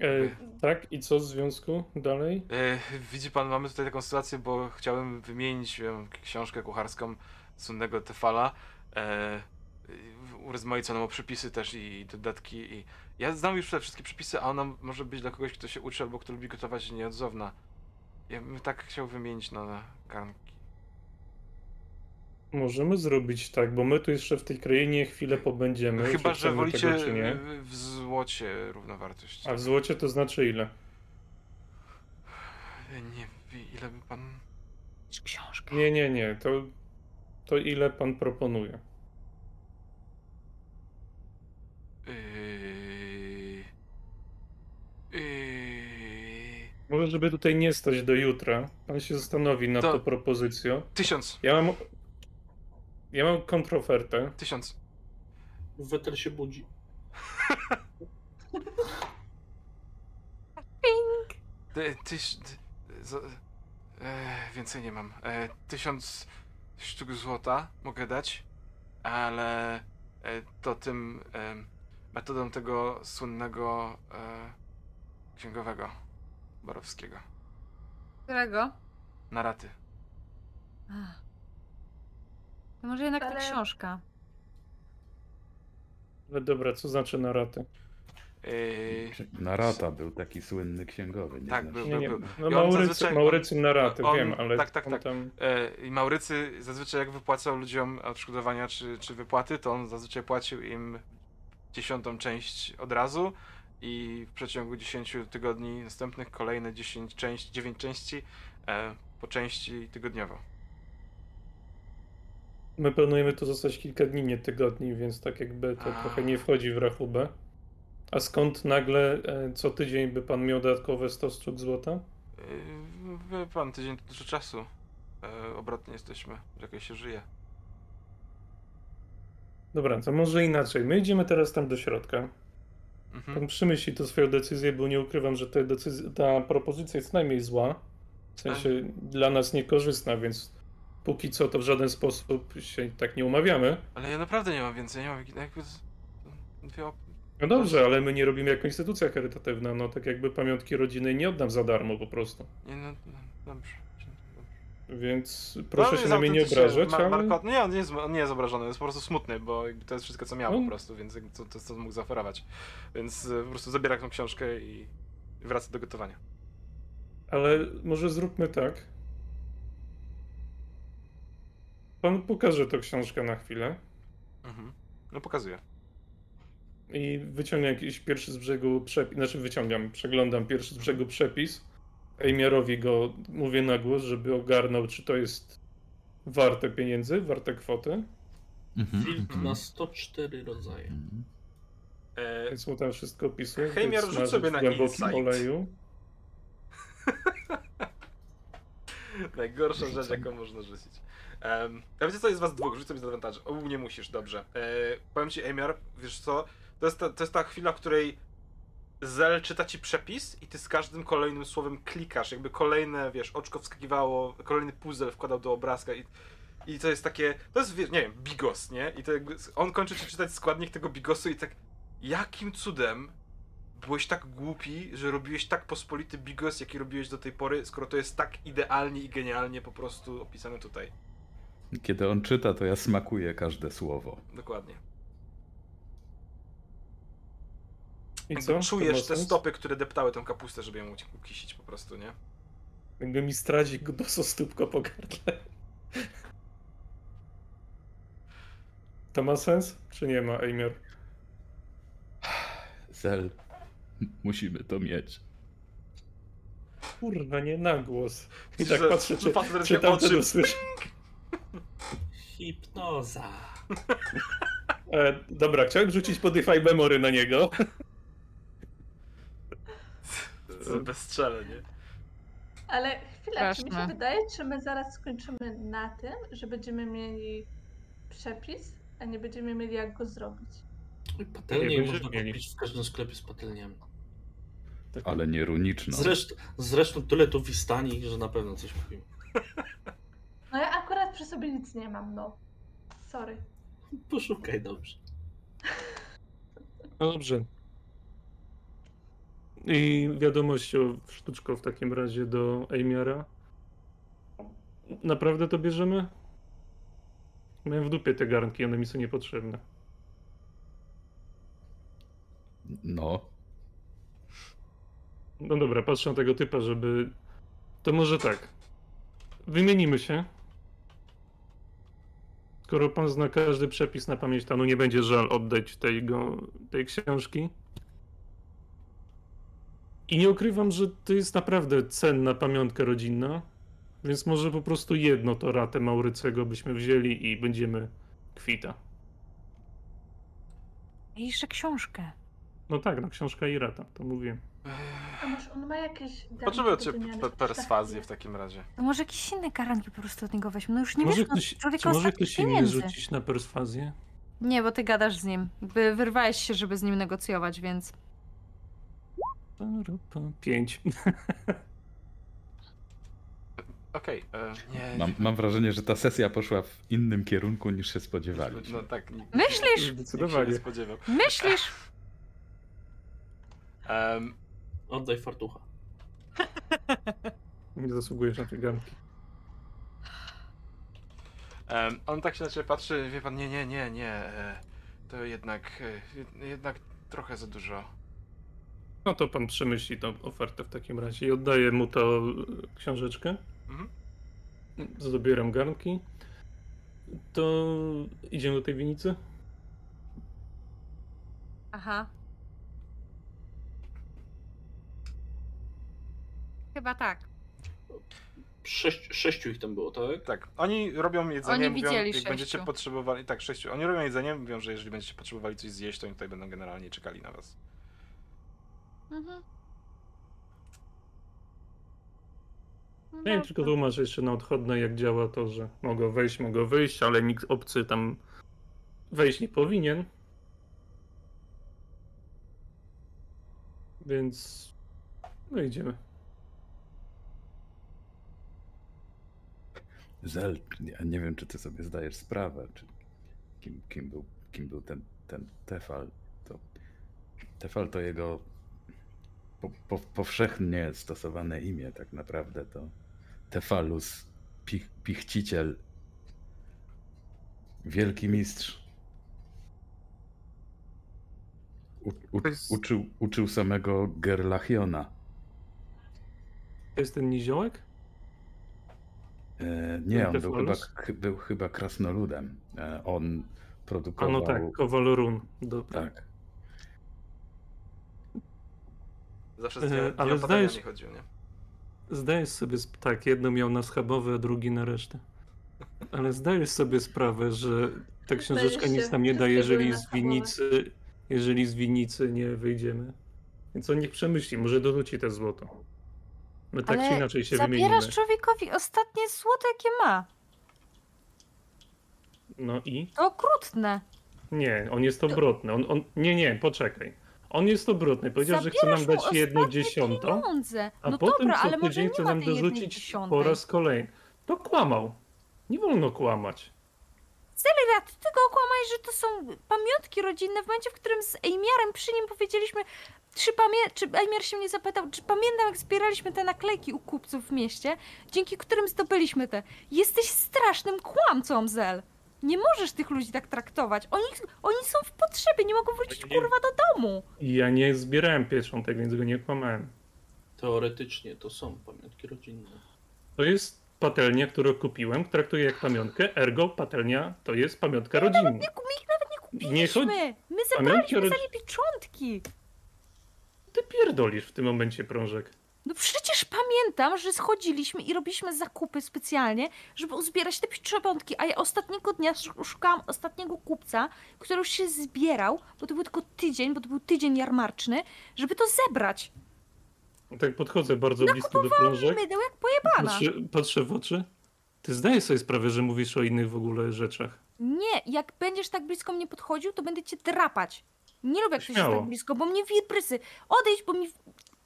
E, tak, i co w związku dalej? E, widzi pan, mamy tutaj taką sytuację, bo chciałem wymienić em, książkę kucharską słynnego Tefala. E, y, urozmaiconą o przepisy też i dodatki. I ja znam już te wszystkie przepisy, a ona może być dla kogoś, kto się uczy albo kto lubi gotować nieodzowna. Ja bym tak chciał wymienić na garnki. Możemy zrobić tak, bo my tu jeszcze w tej krainie chwilę pobędziemy. Chyba, czy że wolicie tego, czy nie. w, w złocie równowartość. A w złocie to znaczy ile? Nie ile by pan... Książka. Nie, nie, nie. To, to ile pan proponuje? Yy... Yy... Może, żeby tutaj nie stać do jutra, pan się zastanowi nad To- tą propozycją. Tysiąc. Ja mam. Ja mam kontrofertę. Tysiąc. Wetel się budzi. Ty, tyś, ty, z, e, więcej nie mam. E, tysiąc sztuk złota mogę dać, ale e, to tym e, metodą tego słynnego e, księgowego Borowskiego. Którego? Na raty. Ach. To może jednak ta Ale- książka. Ale dobra, co znaczy na ratę? E, Narata był taki słynny księgowy. Nie Tak, znasz? był, Nie, nie. był. No I on Maurycy, zazwyczaj- Maurycy na ratę, on- wiem, ale tak, tak, on tak. tam. E, I Maurycy zazwyczaj jak wypłacał ludziom odszkodowania czy, czy wypłaty, to on zazwyczaj płacił im dziesiątą część od razu i w przeciągu 10 tygodni następnych kolejne 10 części, 9 części e, po części tygodniowo. My planujemy tu zostać kilka dni, nie tygodni, więc tak jakby to A. trochę nie wchodzi w rachubę. A skąd nagle e, co tydzień by pan miał dodatkowe 100 sztuk złota? E, Wie pan, tydzień to dużo czasu. E, obrotnie jesteśmy, jakoś się żyje. Dobra, to może inaczej. My idziemy teraz tam do środka. Mhm. Pan przemyśli to swoją decyzję, bo nie ukrywam, że te decyzje, ta propozycja jest najmniej zła. W sensie dla nas niekorzystna, więc póki co to w żaden sposób się tak nie umawiamy. Ale ja naprawdę nie mam więcej, nie mam jakby- No dobrze, ale my nie robimy jako instytucja charytatywna, no tak jakby pamiątki rodziny nie oddam za darmo po prostu. Nie no, no dobrze. dobrze. Więc No, proszę on się na mnie nie obrażać, Mar- ale... Marko, nie, on nie, jest, on nie jest obrażony, on jest po prostu smutny, bo to jest wszystko, co miał No. po prostu, więc to, to jest co mógł zaoferować. Więc e, po prostu zabiera tą książkę i wraca do gotowania. Ale może zróbmy tak. Pan pokaże tę książkę na chwilę Mhm. No pokazuję. i wyciągnę jakiś pierwszy z brzegu przepis, znaczy wyciągam, przeglądam pierwszy z brzegu przepis. Ejmiarowi go mówię na głos, żeby ogarnął, czy to jest warte pieniędzy, warte kwoty. Mhm, Filtr mhm, na 104 rodzaje. mhm. E, Więc mu tam wszystko opisuję. Hejmiar, rzuć sobie na insight. oleju. [LAUGHS] najgorsza rzecz, jaką można rzucić. Um, a wiecie co, jest was dwóch, rzuć sobie z advantage. O, nie musisz, dobrze. E, powiem ci, Emiar, wiesz co, to jest, ta, to jest ta chwila, w której Zel czyta ci przepis i ty z każdym kolejnym słowem klikasz, jakby kolejne, wiesz, oczko wskakiwało, kolejny puzzle wkładał do obrazka i, i to jest takie, to jest, nie wiem, bigos, nie? I to jakby, on kończy ci czytać składnik tego bigosu i tak, jakim cudem byłeś tak głupi, że robiłeś tak pospolity bigos, jaki robiłeś do tej pory, skoro to jest tak idealnie i genialnie po prostu opisane tutaj. Kiedy on czyta, to ja smakuję każde słowo. Dokładnie. I co? Czujesz te stopy, które deptały tą kapustę, żeby ją ukisić po prostu, nie? Jakby mi stradzi do stópko po gardle. To ma sens? Czy nie ma, Ejmiar? Zel, musimy to mieć. Kurwa, nie na głos. I tak patrzę, czy, czy tam oczy- to słyszę. Hipnoza. E, dobra, chciałem rzucić Podify Memory na niego. Bezstrzelę, nie? Ale chwila, czy mi się wydaje, czy my zaraz skończymy na tym, że będziemy mieli przepis, a nie będziemy mieli jak go zrobić. Patelnię Nie, można mieli. kupić w każdym sklepie z patelniami. Ale nie runiczną. Zresztą, zresztą tyle tu w Istanii, że na pewno coś kupimy. [LAUGHS] No ja akurat przy sobie nic nie mam, no. Sorry. [LAUGHS] Poszukaj dobrze. No dobrze. I wiadomość o sztuczko w takim razie do Ejmiara. Naprawdę to bierzemy? Miałem w dupie te garnki, one mi są niepotrzebne. No, No dobra, patrzę na tego typa, żeby... To może tak. Wymienimy się. Skoro pan zna każdy przepis na pamięć, to no nie będzie żal oddać tego, tej książki. I nie ukrywam, że to jest naprawdę cenna pamiątka rodzinna. Więc może po prostu jedno to ratę Maurycego byśmy wzięli i będziemy kwita. I jeszcze książkę. No tak, no książka i rata, to mówię. A może on ma jakieś garnki Potrzebujecie do wymiany? pe- perswazję w takim razie. To może jakieś inne garanki po prostu od niego weźmy. No już nie może wiesz, no, ktoś, czy człowieka może ostatnich ktoś inny pieniędzy. rzucić na perswazję? Nie, bo ty gadasz z nim. Jakby wyrwałeś się, żeby z nim negocjować, więc... Pięć. [LAUGHS] Okej, e, nie. mam, mam wrażenie, że ta sesja poszła w innym kierunku niż się spodziewaliśmy. No tak, nikt, Myślisz? się nie Zdecydowanie. spodziewał. Myślisz? [LAUGHS] Em, Oddaj fartucha. [LAUGHS] Nie zasługujesz na te garnki. em, on tak się na ciebie patrzy, wie pan, nie, nie, nie, nie. E, to jednak, e, jed- jednak trochę za dużo. No to pan przemyśli tą ofertę w takim razie i oddaję mu tą e, książeczkę. Mhm. Zabieram garnki. To idziemy do tej winicy? Aha. Chyba tak. Sześć, sześciu ich tam było, tak? Tak, oni robią jedzenie, Oni mówią, widzieli jak sześciu. będziecie potrzebowali, tak, sześciu, oni robią jedzenie, mówią, że jeżeli będziecie potrzebowali coś zjeść, to oni tutaj będą generalnie czekali na was. Mhm. No Ja tylko tłumaczę jeszcze na odchodne, jak działa to, że mogą wejść, mogą wyjść, ale nikt obcy tam wejść nie powinien. Więc no idziemy. Ja nie wiem, czy ty sobie zdajesz sprawę, czy kim, kim, był, kim był ten, ten Tefal. To, Tefal to jego po, po, powszechnie stosowane imię, tak naprawdę to Tefalus, pich, pichciciel, wielki mistrz. U, u, uczył, uczył samego Gerlachiona. To jest ten niziołek? E, nie, on był chyba, był chyba krasnoludem. E, on A produkował. no tak, Kowalorun. Dobra. tak. Zawsze E, z dnia, ale ale zdajesz- nie chodził, nie? Zdajesz sobie, tak, jedno miał na schabowe, a drugi na resztę. Ale zdajesz sobie sprawę, że ta książeczka się, nic nam nie da, jeżeli z winnicy, jeżeli z winnicy nie wyjdziemy. Więc on niech przemyśli, może dorzuci te złoto. My tak czy Ale inaczej się wymienimy. Zabierasz człowiekowi ostatnie złoto, jakie ma. No i? To okrutne. Nie, on jest obrotny. On, on, nie, nie, poczekaj. On jest obrotny. Powiedział, że chce nam Zabierasz mu dać jedno ostatnie dziesiąto, Pieniądze. a no potem dobra, co ale może tydzień nie chce ma nam tej jednej dorzucić dziesiątej. po raz kolejny. To kłamał. Nie wolno kłamać. Celirat, ty tego okłamałeś, że to są pamiątki rodzinne w momencie, w którym z Ejmiarem przy nim powiedzieliśmy, czy, pamię- czy Ejmiar się mnie zapytał, czy pamiętam jak zbieraliśmy te naklejki u kupców w mieście, dzięki którym zdobyliśmy te. Jesteś strasznym kłamcą, Zel. Nie możesz tych ludzi tak traktować. Oni, oni są w potrzebie, nie mogą wrócić nie- kurwa do domu. Ja nie zbierałem pieczątek, więc go nie kłamałem. Teoretycznie to są pamiątki rodzinne. To jest patelnia, którą kupiłem, traktuję jak pamiątkę, ergo patelnia to jest pamiątka rodzinna. Nie, my ich nawet nie kupiliśmy. Nie chodzi- My Pamiątki zebraliśmy za nie pieczątki. Ty pierdolisz w tym momencie prążek. No przecież pamiętam, że schodziliśmy i robiliśmy zakupy specjalnie, żeby uzbierać te pieczątki, a ja ostatniego dnia sz- szukałam ostatniego kupca, który już się zbierał, bo to był tylko tydzień, bo to był tydzień jarmarczny, żeby to zebrać. Tak podchodzę bardzo blisko do prążek, Mydeł jak pojebana. patrzę, patrzę w oczy. Ty zdajesz sobie sprawę, że mówisz o innych w ogóle rzeczach. Nie, jak będziesz tak blisko mnie podchodził, to będę cię drapać. Nie lubię, jak ktoś jest Śmiało. tak blisko, bo mnie wirprysy. Odejdź, bo mi...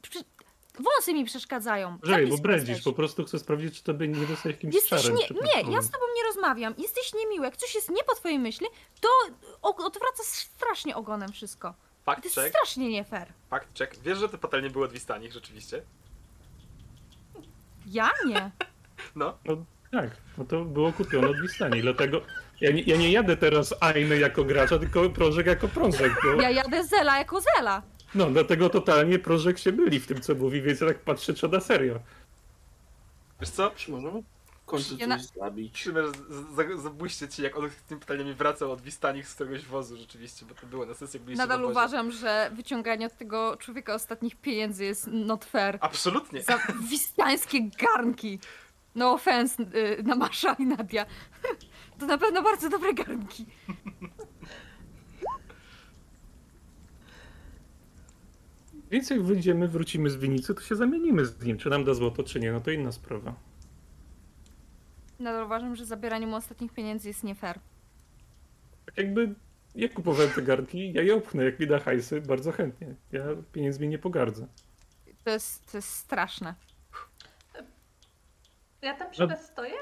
prze- Wąsy mi przeszkadzają. Za Żej, bo blisko bredzisz, jesteś. po prostu chcę sprawdzić, czy tobie nie dostać jakimś Jesteś czarem. nie, nie, ja z tobą nie rozmawiam. Jesteś niemiły. Jak coś jest nie po twojej myśli, to o- odwraca strasznie ogonem wszystko. To Fakt jest check, strasznie nie fair. fakt check. Wiesz, że te patelnie były od Wistanich, rzeczywiście? Ja nie. No. No tak, no to było kupione od Wistani, dlatego ja nie, ja nie jadę teraz Ainy jako gracza, tylko Prożek jako Prążek, bo Ja jadę Zela jako Zela. no dlatego totalnie Prożek się byli w tym co mówi, więc ja tak patrzę, czy na serio. Wiesz co? Czy możemy w końcu Ja na- coś zabić? Trzymaj, zabójście ci, jak on z tymi pytaniami wracał od Wistanich z któregoś wozu, rzeczywiście, bo to było na sesji, jak byliście Nadal uważam, że wyciąganie od tego człowieka ostatnich pieniędzy jest not fair. Absolutnie. Za wistańskie garnki. No offense y, na Masza i Nadia. [LAUGHS] To na pewno bardzo dobre garnki. [LAUGHS] Więc jak wyjdziemy, wrócimy z Winicy, to się zamienimy z nim, czy nam da złoto, czy nie, no to inna sprawa. Nadal uważam, że zabieranie mu ostatnich pieniędzy jest nie fair. Tak jakby ja kupowałem te garnki, ja je opchnę, jak mi da hajsy, bardzo chętnie. Ja pieniędzmi nie pogardzę. To jest, to jest straszne. Ja tam przy was stoję?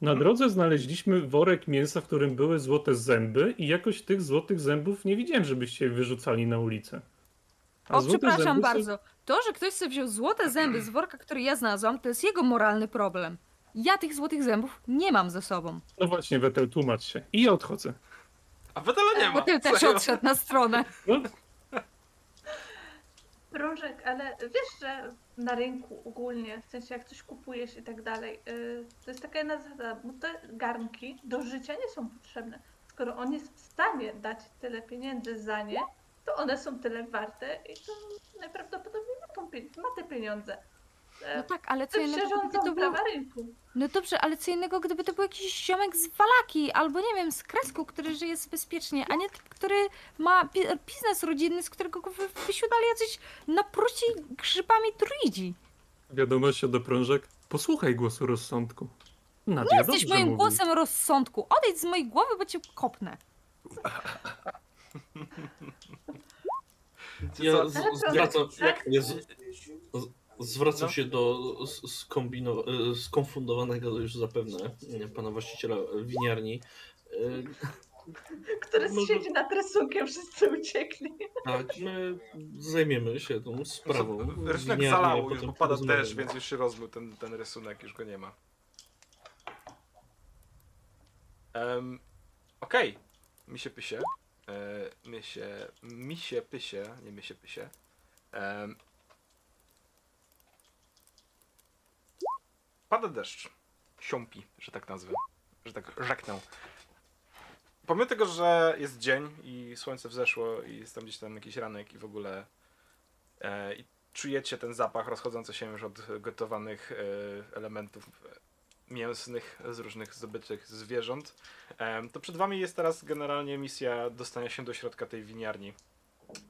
Na drodze znaleźliśmy worek mięsa, w którym były złote zęby i jakoś tych złotych zębów nie widziałem, żebyście je wyrzucali na ulicę. A O, przepraszam bardzo. To, że ktoś sobie wziął złote zęby z worka, który ja znalazłam, to jest jego moralny problem. Ja tych złotych zębów nie mam ze sobą. No właśnie, Wetel, tłumacz się. I ja odchodzę. A Wetela nie ma. Ty też odszedł na stronę. No, ale wiesz, że na rynku ogólnie, w sensie jak coś kupujesz i tak dalej, yy, to jest taka jedna zasada, bo te garnki do życia nie są potrzebne. Skoro on jest w stanie dać tyle pieniędzy za nie, to one są tyle warte i to najprawdopodobniej ma, tą, ma te pieniądze. No tak, ale co innego, gdyby to był... prawa rynku. No dobrze, ale co innego, gdyby to był jakiś ziomek z Walaki, albo nie wiem, z Kresku, który żyje bezpiecznie, a nie który ma bi- biznes rodzinny, z którego go wy- wysiadali jacyś napruci grzybami druidzi. wiadomość do prążek. Posłuchaj głosu rozsądku. Nadia, Nie jesteś moim mówi. głosem rozsądku. Odejdź z mojej głowy, bo cię kopnę. Ja z, Jak, z, z, zwracam No. się do skombino, e, skonfundowanego już zapewne pana właściciela winiarni. E, Który Może- siedzi nad rysunkiem, wszyscy uciekli. Tak, my zajmiemy się tą sprawą. Rysunek zalało, już potem bo pada porozmawiamy. deszcz, więc już się rozmył ten, ten rysunek, już go nie ma. Um, Okej, misie pysie. E, mysie, misie pysie, nie mysie pysie. Em, pada deszcz. Siąpi, że tak nazwę. Że tak rzeknę. Pomimo tego, że jest dzień i słońce wzeszło i jest tam gdzieś tam jakiś ranek i w ogóle e, i czujecie ten zapach rozchodzący się już od gotowanych e, elementów e, mięsnych z różnych zdobytych zwierząt, em, to przed wami jest teraz generalnie misja dostania się do środka tej winiarni.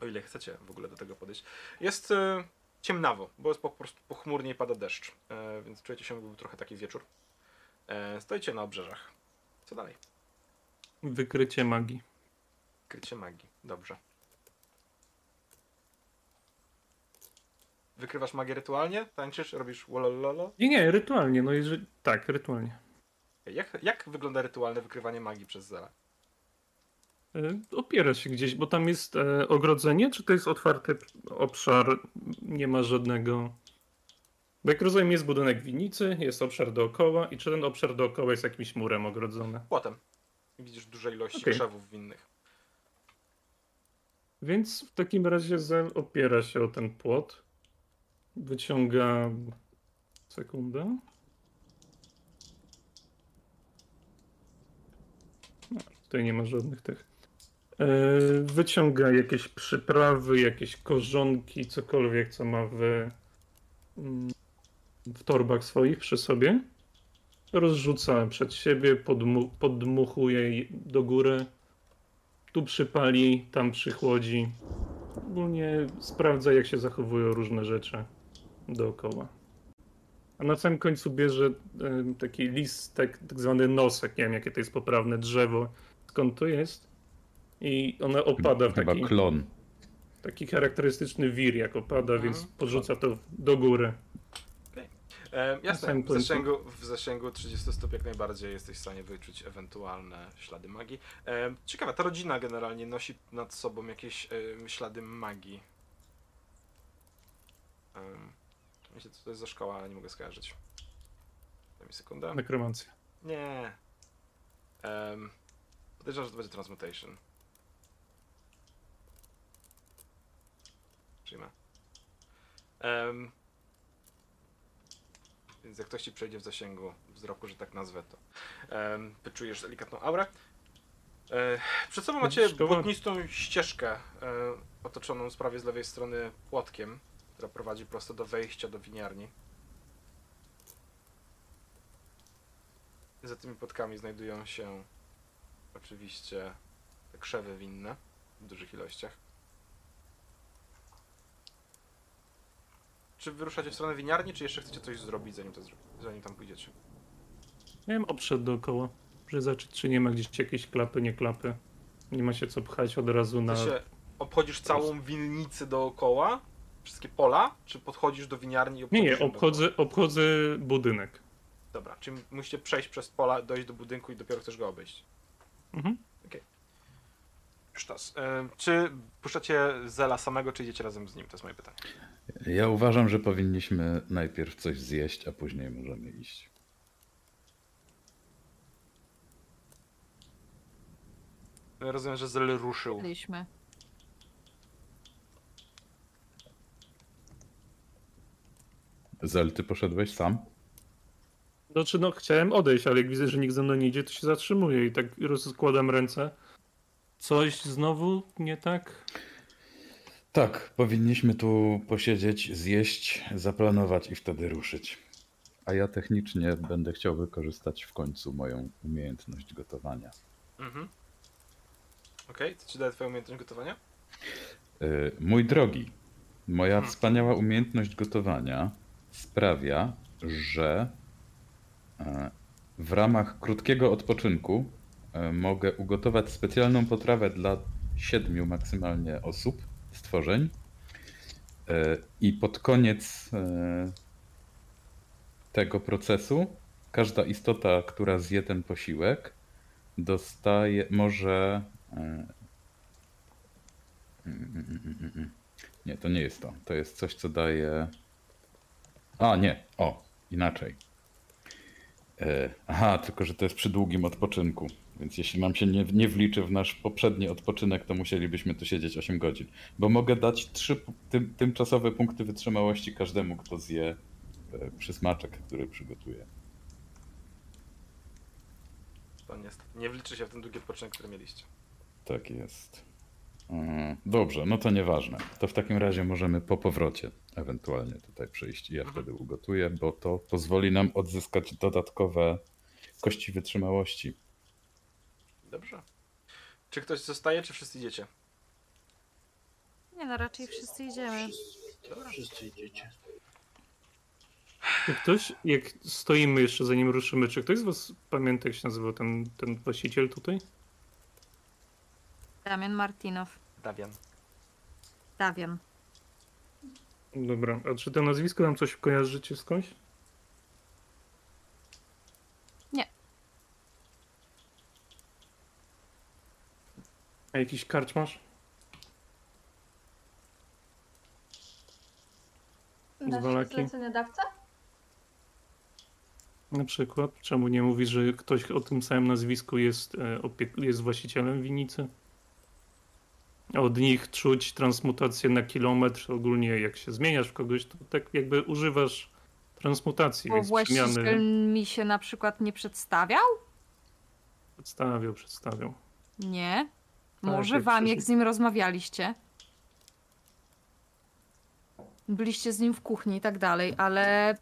O ile chcecie w ogóle do tego podejść. Jest e, ciemnawo, bo jest po prostu pochmurnie i pada deszcz, e, więc czujecie się, jakby był trochę taki wieczór. E, stoicie na obrzeżach. Co dalej? Wykrycie magii. Krycie magii. Dobrze. Wykrywasz magię rytualnie? Tańczysz? Robisz wolololo? Nie, nie, rytualnie, no jeżeli... Tak, rytualnie. Jak, jak wygląda rytualne wykrywanie magii przez Zela? E, Opiera się gdzieś, bo tam jest e, ogrodzenie, czy to jest otwarty obszar? Nie ma żadnego. Bo jak rozumiem, jest budynek winnicy, jest obszar dookoła, i czy ten obszar dookoła jest jakimś murem ogrodzony? Płotem. Widzisz duże ilości Okej. krzewów winnych. Więc w takim razie Zel opiera się o ten płot. Wyciąga. Sekundę. No, tutaj nie ma żadnych tych. E, Wyciąga jakieś przyprawy, jakieś korzonki, cokolwiek, co ma w, mm, w torbach swoich przy sobie. Rozrzuca przed siebie, podmu- podmuchuje je do góry tu przypali, tam przychłodzi. Ogólnie sprawdza, jak się zachowują różne rzeczy dookoła. A na samym końcu bierze e, taki listek, tak zwany nosek, nie wiem jakie to jest poprawne drzewo, skąd to jest. I ona opada w Chyba taki, klon. taki charakterystyczny wir, jak opada, Mhm. więc podrzuca to do góry. E, jasne, w zasięgu, w zasięgu 30 stóp jak najbardziej jesteś w stanie wyczuć ewentualne ślady magii. E, ciekawe, ta rodzina generalnie nosi nad sobą jakieś e, ślady magii. Myślę, co to jest za szkoła, ale nie mogę skojarzyć. Daj mi sekundę. Nekromancja. Nie. Um, podejrzewam, że to będzie Transmutation. Em, więc jak ktoś ci przejdzie w zasięgu wzroku, że tak nazwę, to um, wyczujesz delikatną aurę. E, przed sobą macie błotnistą ścieżkę e, otoczoną z prawie z lewej strony płotkiem, która prowadzi prosto do wejścia do winiarni. Za tymi płotkami znajdują się oczywiście te krzewy winne w dużych ilościach. Czy wyruszacie w stronę winiarni, czy jeszcze chcecie coś zrobić, zanim, to zro... zanim tam pójdziecie? Ja bym obszedł dookoła, żeby zobaczyć, czy nie ma gdzieś jakiejś klapy, nie klapy. Nie ma się co pchać od razu na... Ty się obchodzisz całą winnicę dookoła? Wszystkie pola? Czy podchodzisz do winiarni i Nie, obchodzisz nie, ją obchodzę, obchodzę budynek. Dobra, czyli musicie przejść przez pola, dojść do budynku i dopiero chcesz go obejść. Mhm. Sztos. Ym, czy puszczacie Zela samego, czy idziecie razem z nim? To jest moje pytanie. Ja uważam, że powinniśmy najpierw coś zjeść, a później możemy iść. Rozumiem, że Zel ruszył. Byliśmy. Zel, ty poszedłeś sam? Znaczy, no chciałem odejść, ale jak widzę, że nikt ze mną nie idzie, to się zatrzymuję i tak rozkładam ręce. Coś znowu nie tak? Tak, powinniśmy tu posiedzieć, zjeść, zaplanować i wtedy ruszyć. A ja technicznie będę chciał wykorzystać w końcu moją umiejętność gotowania. Mhm. Okej, co ci daje twoja umiejętność gotowania? Y, Mój drogi, moja Hmm. wspaniała umiejętność gotowania sprawia, że e, w ramach krótkiego odpoczynku e, mogę ugotować specjalną potrawę dla siedmiu maksymalnie osób, stworzeń. E, I pod koniec e, tego procesu każda istota, która zje ten posiłek, dostaje, może e. Nie, to nie jest to. To jest coś, co daje. A, nie. O, inaczej. Aha, tylko że to jest przy długim odpoczynku. Więc jeśli nam się nie, nie wliczy w nasz poprzedni odpoczynek, to musielibyśmy tu siedzieć 8 godzin. Bo mogę dać trzy pu- tym, tymczasowe punkty wytrzymałości każdemu, kto zje e, przysmaczek, który przygotuje. To niestety nie wliczy się w ten długi odpoczynek, który mieliście. Tak jest. Mm, Dobrze, no to nieważne. To w takim razie możemy po powrocie ewentualnie tutaj przyjść i ja Mhm. wtedy ugotuję, bo to pozwoli nam odzyskać dodatkowe kości wytrzymałości. Dobrze. Czy ktoś zostaje, czy wszyscy idziecie? Nie no, raczej wszyscy idziemy. Wszyscy idziecie. Czy ktoś, jak stoimy jeszcze zanim ruszymy, czy ktoś z was pamięta, jak się nazywał ten, ten właściciel tutaj? Damian Martinow. Dawian. Dawian. Dobra, a czy to nazwisko nam coś kojarzycie skądś? A jakiś karczmasz? Nasz Zwalaki. zleceniodawca? Na przykład, czemu nie mówisz, że ktoś o tym samym nazwisku jest, e, opiek- jest właścicielem winnicy? Od nich czuć transmutację na kilometr. Ogólnie jak się zmieniasz w kogoś, to tak jakby używasz transmutacji, Bo więc właściciel przemiany mi się na przykład nie przedstawiał? przedstawiał, przedstawiał. Nie. Tak, Może wam, jak z nim rozmawialiście. Byliście z nim w kuchni i tak dalej, ale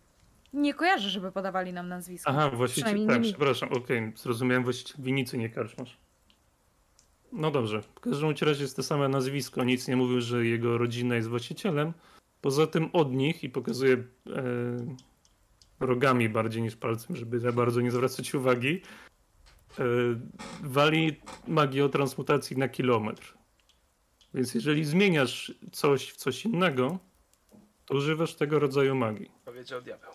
nie kojarzę, żeby podawali nam nazwisko. Aha, właściciel, tak, nie mi. przepraszam, okej, zrozumiałem właściciel winnicy, nie karczmasz. No dobrze, w każdym razie jest to same nazwisko, nic nie mówił, że jego rodzina jest właścicielem. Poza tym od nich, i pokazuje e, rogami bardziej niż palcem, żeby za bardzo nie zwracać uwagi, wali magię o transmutacji na kilometr. Więc jeżeli zmieniasz coś w coś innego, to używasz tego rodzaju magii. Powiedział diabeł.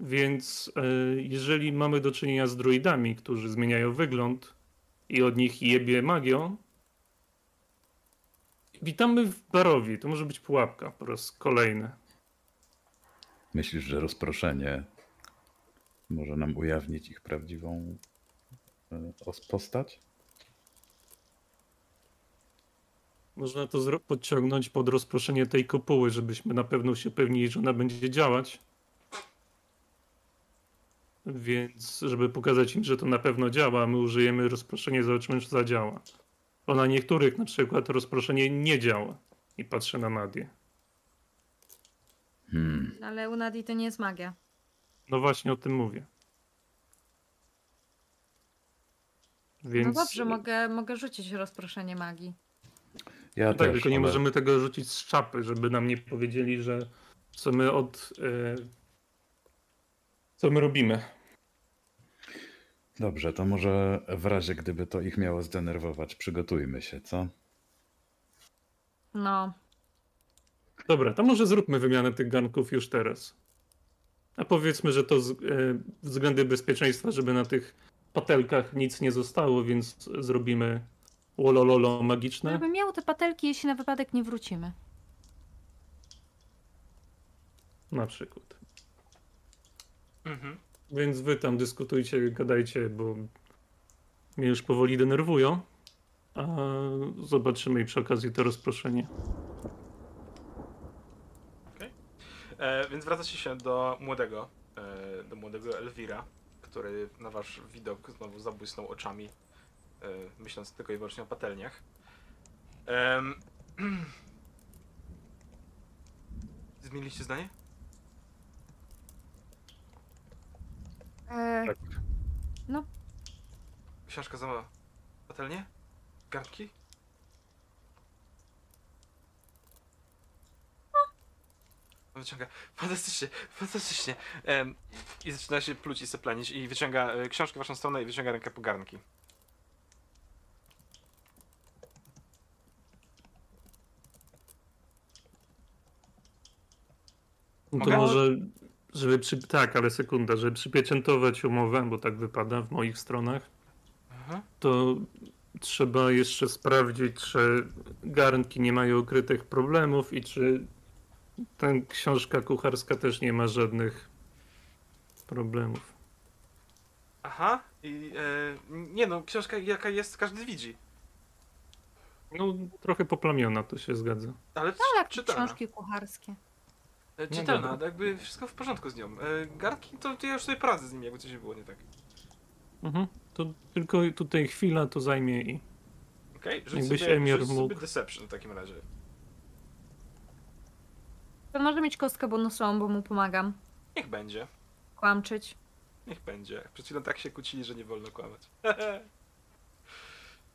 Więc e, jeżeli mamy do czynienia z droidami, którzy zmieniają wygląd i od nich jebie magią, witamy w barowi. To może być pułapka po raz kolejny. Myślisz, że rozproszenie może nam ujawnić ich prawdziwą e, postać? Można to podciągnąć pod rozproszenie tej kopuły, żebyśmy na pewno się pewnili, że ona będzie działać. Więc, żeby pokazać im, że to na pewno działa, my użyjemy rozproszenia, zobaczymy, czy zadziała. Bo na niektórych na przykład rozproszenie nie działa. I patrzę na Nadię. Hmm. Ale u Nadi to nie jest magia. No właśnie o tym mówię. Więc, No dobrze, mogę, mogę rzucić rozproszenie magii. Ja Tak, też, tylko nie ale- możemy tego rzucić z czapy, żeby nam nie powiedzieli, że co my od... E, co my robimy. Dobrze, to może w razie gdyby to ich miało zdenerwować, przygotujmy się, co? No, Dobra, to może zróbmy wymianę tych garnków już teraz. A powiedzmy, że to z, e, względy bezpieczeństwa, żeby na tych patelkach nic nie zostało, więc zrobimy łolololo magiczne. żeby miał te patelki, jeśli na wypadek nie wrócimy. Na przykład. Mhm. Więc wy tam dyskutujcie, gadajcie, bo mnie już powoli denerwują. A zobaczymy i przy okazji to rozproszenie. E, więc wracacie się do młodego, e, do młodego Elwira, który na wasz widok znowu zabłysnął oczami, e, myśląc tylko i wyłącznie o patelniach. [CLEARS THROAT] Zmieniliście zdanie? E, Tak. Książka za patelnię? Garnki? Wyciąga. Fantastycznie, fantastycznie. Em, I zaczyna się pluć i seplenić i wyciąga e, książkę w waszą stronę i wyciąga rękę po garnki. No to Mogę? może, żeby przy... Tak, ale sekunda, żeby przypieczętować umowę, bo tak wypada w moich stronach, Aha. to trzeba jeszcze sprawdzić, czy garnki nie mają ukrytych problemów i czy ta książka kucharska też nie ma żadnych problemów. Aha. I e, nie no, książka jaka jest, każdy widzi. No, trochę poplamiona, to się zgadza. Ale tak, jak czytelna. książki kucharskie. E, No Czytelna, dobra. jakby wszystko w porządku z nią. E, garnki to, to ja już sobie poradzę z nimi, jakby coś było nie tak. Mhm. To tylko tutaj chwila to zajmie i... Okej? Rzuć Jakbyś sobie, Emir rzuć sobie mógł. Deception w takim razie. To może mieć kostkę bonusową, bo mu pomagam. Niech będzie. Kłamczyć. Niech będzie. Przed chwilą tak się kłócili, że nie wolno kłamać. [LAUGHS]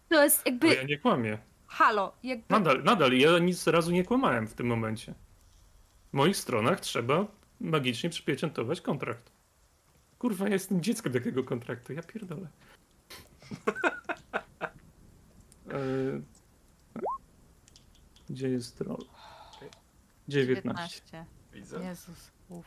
To jest jakby. Ale ja nie kłamię. Halo, jakby. Nadal, nadal, ja nic razu nie kłamałem w tym momencie. W moich stronach trzeba magicznie przypieczętować kontrakt. Kurwa, ja jestem dzieckiem takiego kontraktu, ja pierdolę. [LAUGHS] E, Gdzie jest roll? 19. Widzę. Jezus. Uf.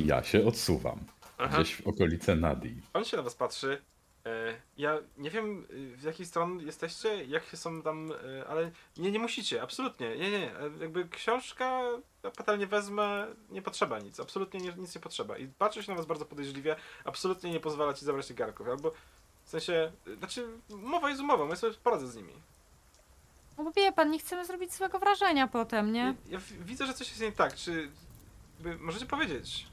Ja się odsuwam. Aha. Gdzieś w okolice Nadii. On się na was patrzy. E, ja nie wiem, y, w jakiej stron jesteście, jakie są tam, e, ale nie, nie musicie, absolutnie. Nie, nie, nie. E, Jakby książka, ja wezmę, nie potrzeba nic, absolutnie nie, nic nie potrzeba. I patrzy się na was bardzo podejrzliwie, absolutnie nie pozwala ci zabrać tych garnków, albo w sensie, y, znaczy, umowa jest umową, ja sobie poradzę z nimi. No bo wie pan, nie chcemy zrobić złego wrażenia potem, nie? Ja, w- widzę, że coś jest nie tak, czy jakby możecie powiedzieć,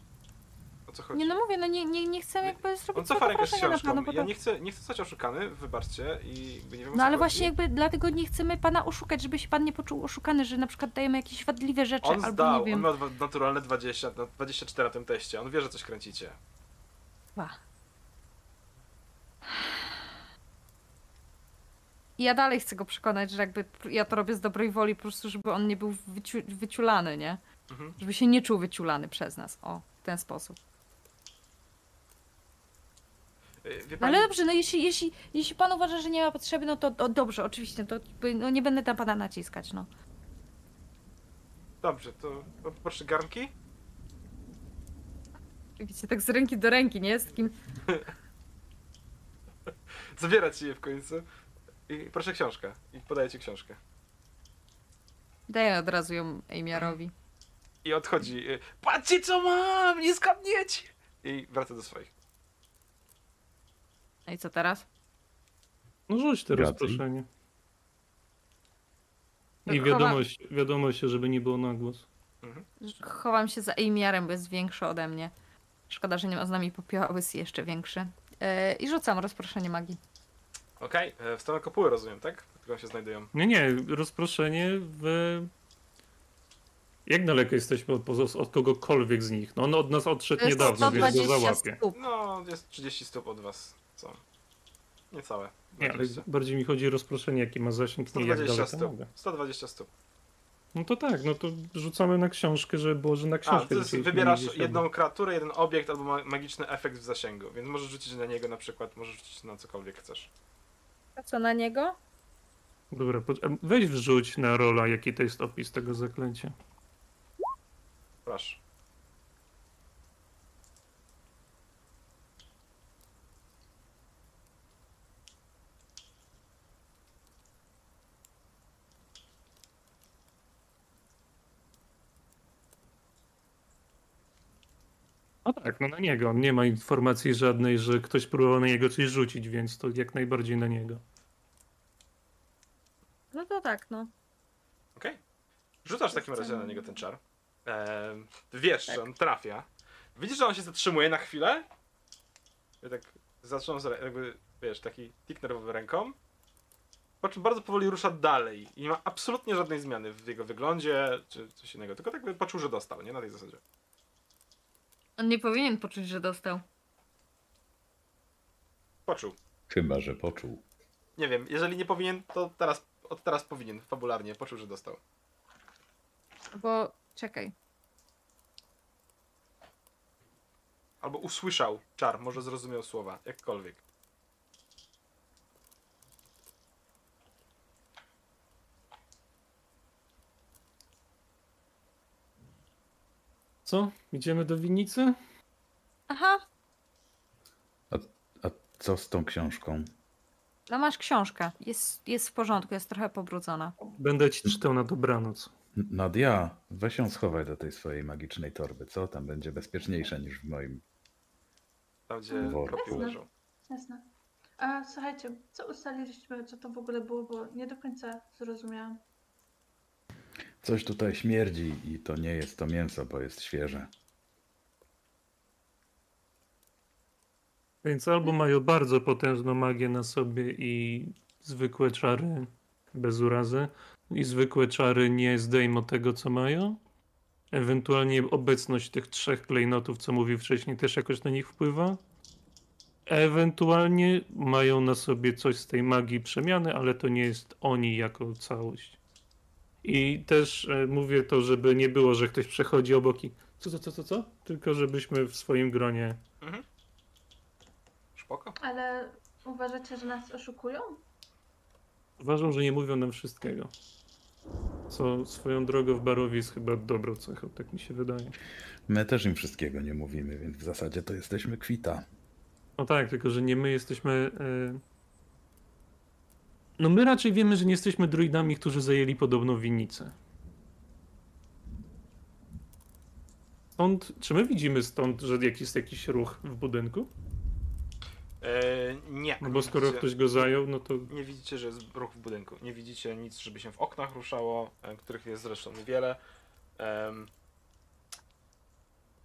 o co chodzi? Nie no mówię, no nie, nie, nie chcemy jakby On zrobić cofa złego rękę z wrażenia na książką. panu, bo Ja to... nie chcę, nie chcę zostać oszukany, wybaczcie i jakby nie wiem o No co ale chodzi. właśnie jakby dlatego nie chcemy pana oszukać, żeby się pan nie poczuł oszukany, że na przykład dajemy jakieś wadliwe rzeczy, On albo zdał, nie wiem. on dwa- naturalne 20, na 24 na tym teście. On wie, że coś kręcicie. Ba. I ja dalej chcę go przekonać, że jakby ja to robię z dobrej woli, po prostu, żeby on nie był wyciu wyciulany, nie? Mhm. Żeby się nie czuł wyciulany przez nas. O, w ten sposób. Y, No pani, ale dobrze, no jeśli, jeśli, jeśli pan uważa, że nie ma potrzeby, no to, to dobrze, oczywiście, to no nie będę na pana naciskać, no. Dobrze, to poproszę garnki. Wiecie, tak z ręki do ręki, nie? Z takim... [LAUGHS] Zabierać je w końcu. I proszę książkę. I podaję ci książkę. Daję od razu ją Amiarowi. I odchodzi. y, Patrzcie co mam! Nie zgadniecie! I wraca do swoich. No i co teraz? No rzuć te Gracji. rozproszenie. I wiadomość, wiadomość, żeby nie było na głos. Mhm. Chowam się za Amiarem, bo jest większy ode mnie. Szkoda, że nie ma z nami popioła, bo jest jeszcze większy. Yy, I rzucam rozproszenie magii. Okej, e, w stronę kopuły rozumiem, tak? W którą się znajdują. Nie, nie, rozproszenie w... Jak daleko jesteśmy od, od kogokolwiek z nich? No on od nas odszedł niedawno, więc go 120 załapie. stóp. No, jest 30 stóp od was. Co? Niecałe. Nie, ale 20. bardziej mi chodzi o rozproszenie, jaki ma zasięg, nie jak 120 daleko stóp. mogę. 120 stóp. No to tak, no to rzucamy na książkę, żeby było, że na A, książkę to jest, wybierasz jedną kreaturę, jeden obiekt albo ma magiczny efekt w zasięgu, więc możesz rzucić na niego na przykład, możesz rzucić na cokolwiek chcesz. A co na niego? Dobra, po- weź wrzuć na rola, jaki to jest opis tego zaklęcia. Proszę. No tak, no na niego. On nie ma informacji żadnej, że ktoś próbował na niego coś rzucić, więc to jak najbardziej na niego. No to tak, no. Okej. Rzucasz w takim razie na niego ten czar. Ehm, wiesz, Tak. że on trafia. Widzisz, że on się zatrzymuje na chwilę. I tak zatrząsa, jakby, wiesz, taki tik nerwowy ręką. Po czym bardzo powoli rusza dalej. I nie ma absolutnie żadnej zmiany w jego wyglądzie, czy coś innego. Tylko tak by poczuł, że dostał, nie? Na tej zasadzie. On nie powinien poczuć, że dostał. Poczuł. Chyba, że poczuł. Nie wiem, jeżeli nie powinien, to teraz, od teraz powinien, fabularnie. Poczuł, że dostał. Bo, czekaj. Albo usłyszał czar, może zrozumiał słowa, jakkolwiek. Co? Idziemy do winnicy? Aha, A co z tą książką? no masz książkę. Jest, jest w porządku, jest trochę pobrudzona. Będę ci czytał na dobranoc. N- Nadia, weź ją schowaj do tej swojej magicznej torby, co? Tam będzie bezpieczniejsze niż w moim. Tam, gdzie Worku. leżą. Jasne. A słuchajcie, co ustaliliśmy, co to w ogóle było, bo nie do końca zrozumiałam. Coś tutaj śmierdzi i to nie jest to mięso, bo jest świeże. Więc albo mają bardzo potężną magię na sobie i zwykłe czary bez urazy, i zwykłe czary nie zdejmą tego, co mają. Ewentualnie obecność tych trzech klejnotów, co mówił wcześniej, też jakoś na nich wpływa. Ewentualnie mają na sobie coś z tej magii przemiany, ale to nie jest oni jako całość. I też e, mówię to, żeby nie było, że ktoś przechodzi obok i co, co, co, co, co? Tylko żebyśmy w swoim gronie Mhm. Spoko. Ale uważacie, że nas oszukują? Uważam, że nie mówią nam wszystkiego. Co swoją drogą w Barowie jest chyba dobrą cechą, tak mi się wydaje. My też im wszystkiego nie mówimy, więc w zasadzie to jesteśmy kwita. No tak, tylko że nie my jesteśmy. e, No my raczej wiemy, że nie jesteśmy druidami, którzy zajęli podobną winnicę. Stąd, czy my widzimy stąd, że jest jakiś ruch w budynku? Eee, nie. No bo skoro Widzicie- ktoś go zajął, no to Nie widzicie, że jest ruch w budynku. Nie widzicie nic, żeby się w oknach ruszało, e, których jest zresztą niewiele. Em,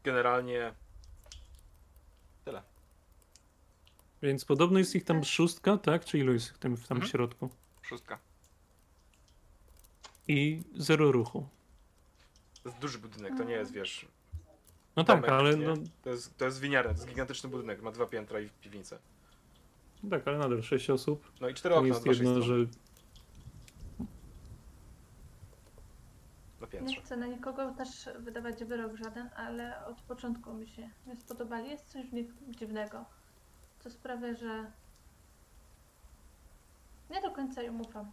generalnie tyle. Więc podobno jest ich tam szóstka, tak? Czy ilu jest ich tam, tam w Mhm. środku? Szóstka. I zero ruchu. To jest duży budynek, to nie jest, wiesz, No tak, domek, ale no, To jest, to jest winiarnia, to jest gigantyczny budynek, ma dwa piętra i piwnicę. tak, ale nadal sześć osób. No i cztery okna jest jedno, że na Nie chcę na nikogo też wydawać wyrok żaden, ale od początku mi się nie spodobali. Jest coś w nich dziwnego, co sprawia, że nie do końca im ufam.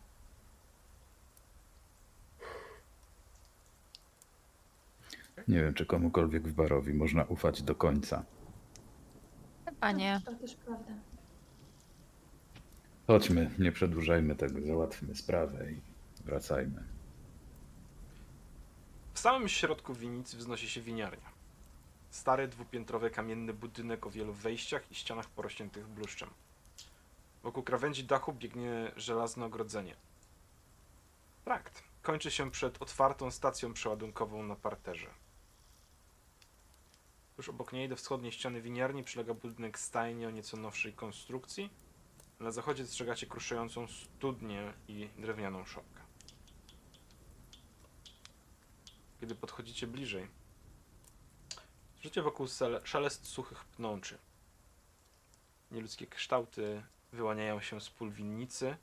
Nie wiem, czy komukolwiek w barowi można ufać do końca. Chyba nie. To też prawda. Chodźmy, nie przedłużajmy tego, załatwmy sprawę i wracajmy. W samym środku winnicy wznosi się winiarnia. Stary, dwupiętrowy kamienny budynek o wielu wejściach i ścianach porośniętych bluszczem. Wokół krawędzi dachu biegnie żelazne ogrodzenie. Trakt kończy się przed otwartą stacją przeładunkową na parterze. Tuż obok niej do wschodniej ściany winiarni przylega budynek stajni o nieco nowszej konstrukcji. Na zachodzie dostrzegacie kruszającą studnię i drewnianą szopkę. Kiedy podchodzicie bliżej, słyszycie wokół szelest suchych pnączy. Nieludzkie kształty wyłaniają się z pól winnicy,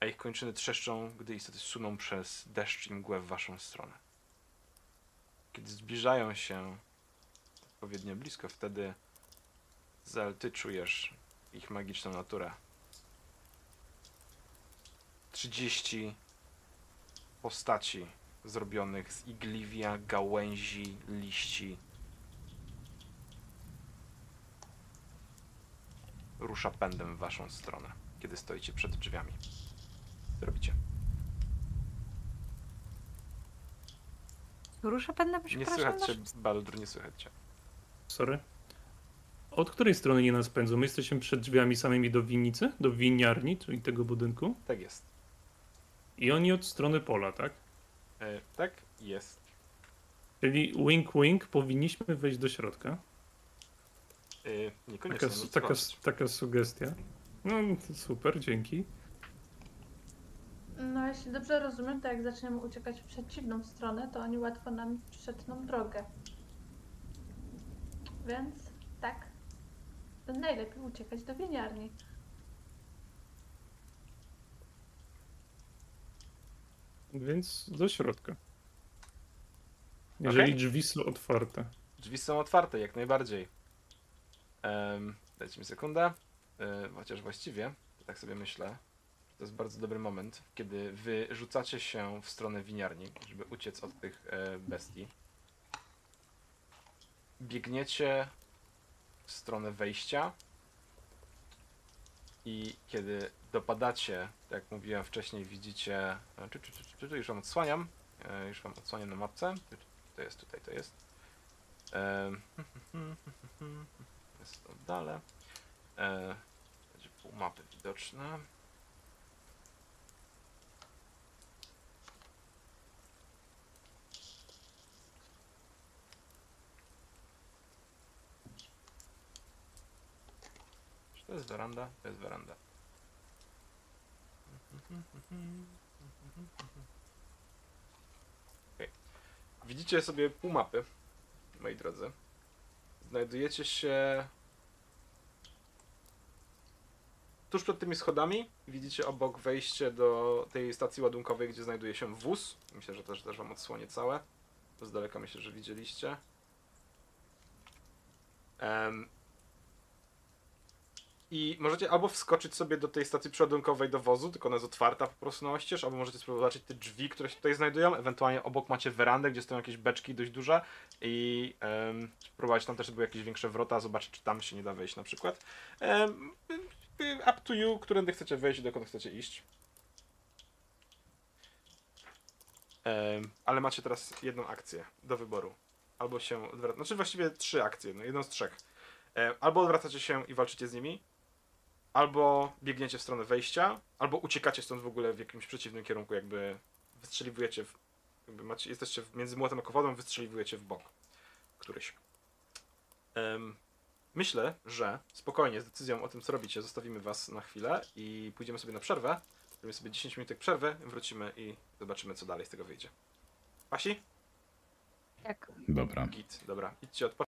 a ich kończyny trzeszczą, gdy istoty suną przez deszcz i mgłę w waszą stronę. Kiedy zbliżają się odpowiednio blisko, wtedy Zel, ty czujesz ich magiczną naturę. 30 postaci zrobionych z igliwia, gałęzi, liści. Rusza pędem w waszą stronę, kiedy stoicie przed drzwiami. Co robicie? Rusza pędem, Nie przepraszam. słychać cię, nasz- Baldur, nie słychać cię. Sorry. Od której strony nie nas pędzą? My jesteśmy przed drzwiami samymi do winnicy, do winiarni, czyli tego budynku. Tak jest. I oni od strony pola, tak? E, tak jest. Czyli wink wink powinniśmy wejść do środka. E, niekoniecznie. Taka, no taka, taka sugestia. No to super, dzięki. No, jeśli dobrze rozumiem, to jak zaczniemy uciekać w przeciwną stronę, to oni łatwo nam przetną drogę. Więc tak, to najlepiej uciekać do winiarni. Więc do środka. Jeżeli Okej. drzwi są otwarte. Drzwi są otwarte, jak najbardziej. Um, dajcie mi sekundę. E, chociaż właściwie, tak sobie myślę, to jest bardzo dobry moment, kiedy wy rzucacie się w stronę winiarni, żeby uciec od tych e, bestii. Biegniecie w stronę wejścia i kiedy dopadacie, tak jak mówiłem wcześniej, widzicie... e, Czy, czy, czy, czy, już wam odsłaniam. E, już wam odsłaniam na mapce. To jest tutaj, to jest. Em, [LAUGHS] Jest dalej. E, Będzie pół mapy widoczne. Czy to jest weranda? To jest weranda. Okej. Widzicie sobie pół mapy, moi drodzy. Znajdujecie się tuż przed tymi schodami. Widzicie obok wejście do tej stacji ładunkowej, gdzie znajduje się wóz. Myślę, że też, też wam odsłonię całe. Z daleka myślę, że widzieliście. I możecie albo wskoczyć sobie do tej stacji przeładunkowej do wozu, tylko ona jest otwarta po prostu na oścież, albo możecie spróbować zobaczyć te drzwi, które się tutaj znajdują. Ewentualnie obok macie werandę, gdzie stoją jakieś beczki dość duże i um, spróbować tam też były jakieś większe wrota, zobaczyć czy tam się nie da wejść na przykład. Em, up to you, którędy chcecie wejść i dokąd chcecie iść. Em, ale macie teraz jedną akcję do wyboru. Albo się odwracacie, znaczy właściwie trzy akcje, no jedną z trzech. Em, albo odwracacie się i walczycie z nimi, albo biegniecie w stronę wejścia, albo uciekacie stąd w ogóle w jakimś przeciwnym kierunku, jakby wystrzeliwujecie, w, jakby macie, jesteście między młotem a kowodą, wystrzeliwujecie w bok. Któryś. Em, myślę, że spokojnie z decyzją o tym, co robicie, zostawimy was na chwilę i pójdziemy sobie na przerwę. Zrobimy sobie 10 minutek przerwy, wrócimy i zobaczymy, co dalej z tego wyjdzie. Pasi? Tak. Dobra. Git, dobra. Idźcie odpocząć.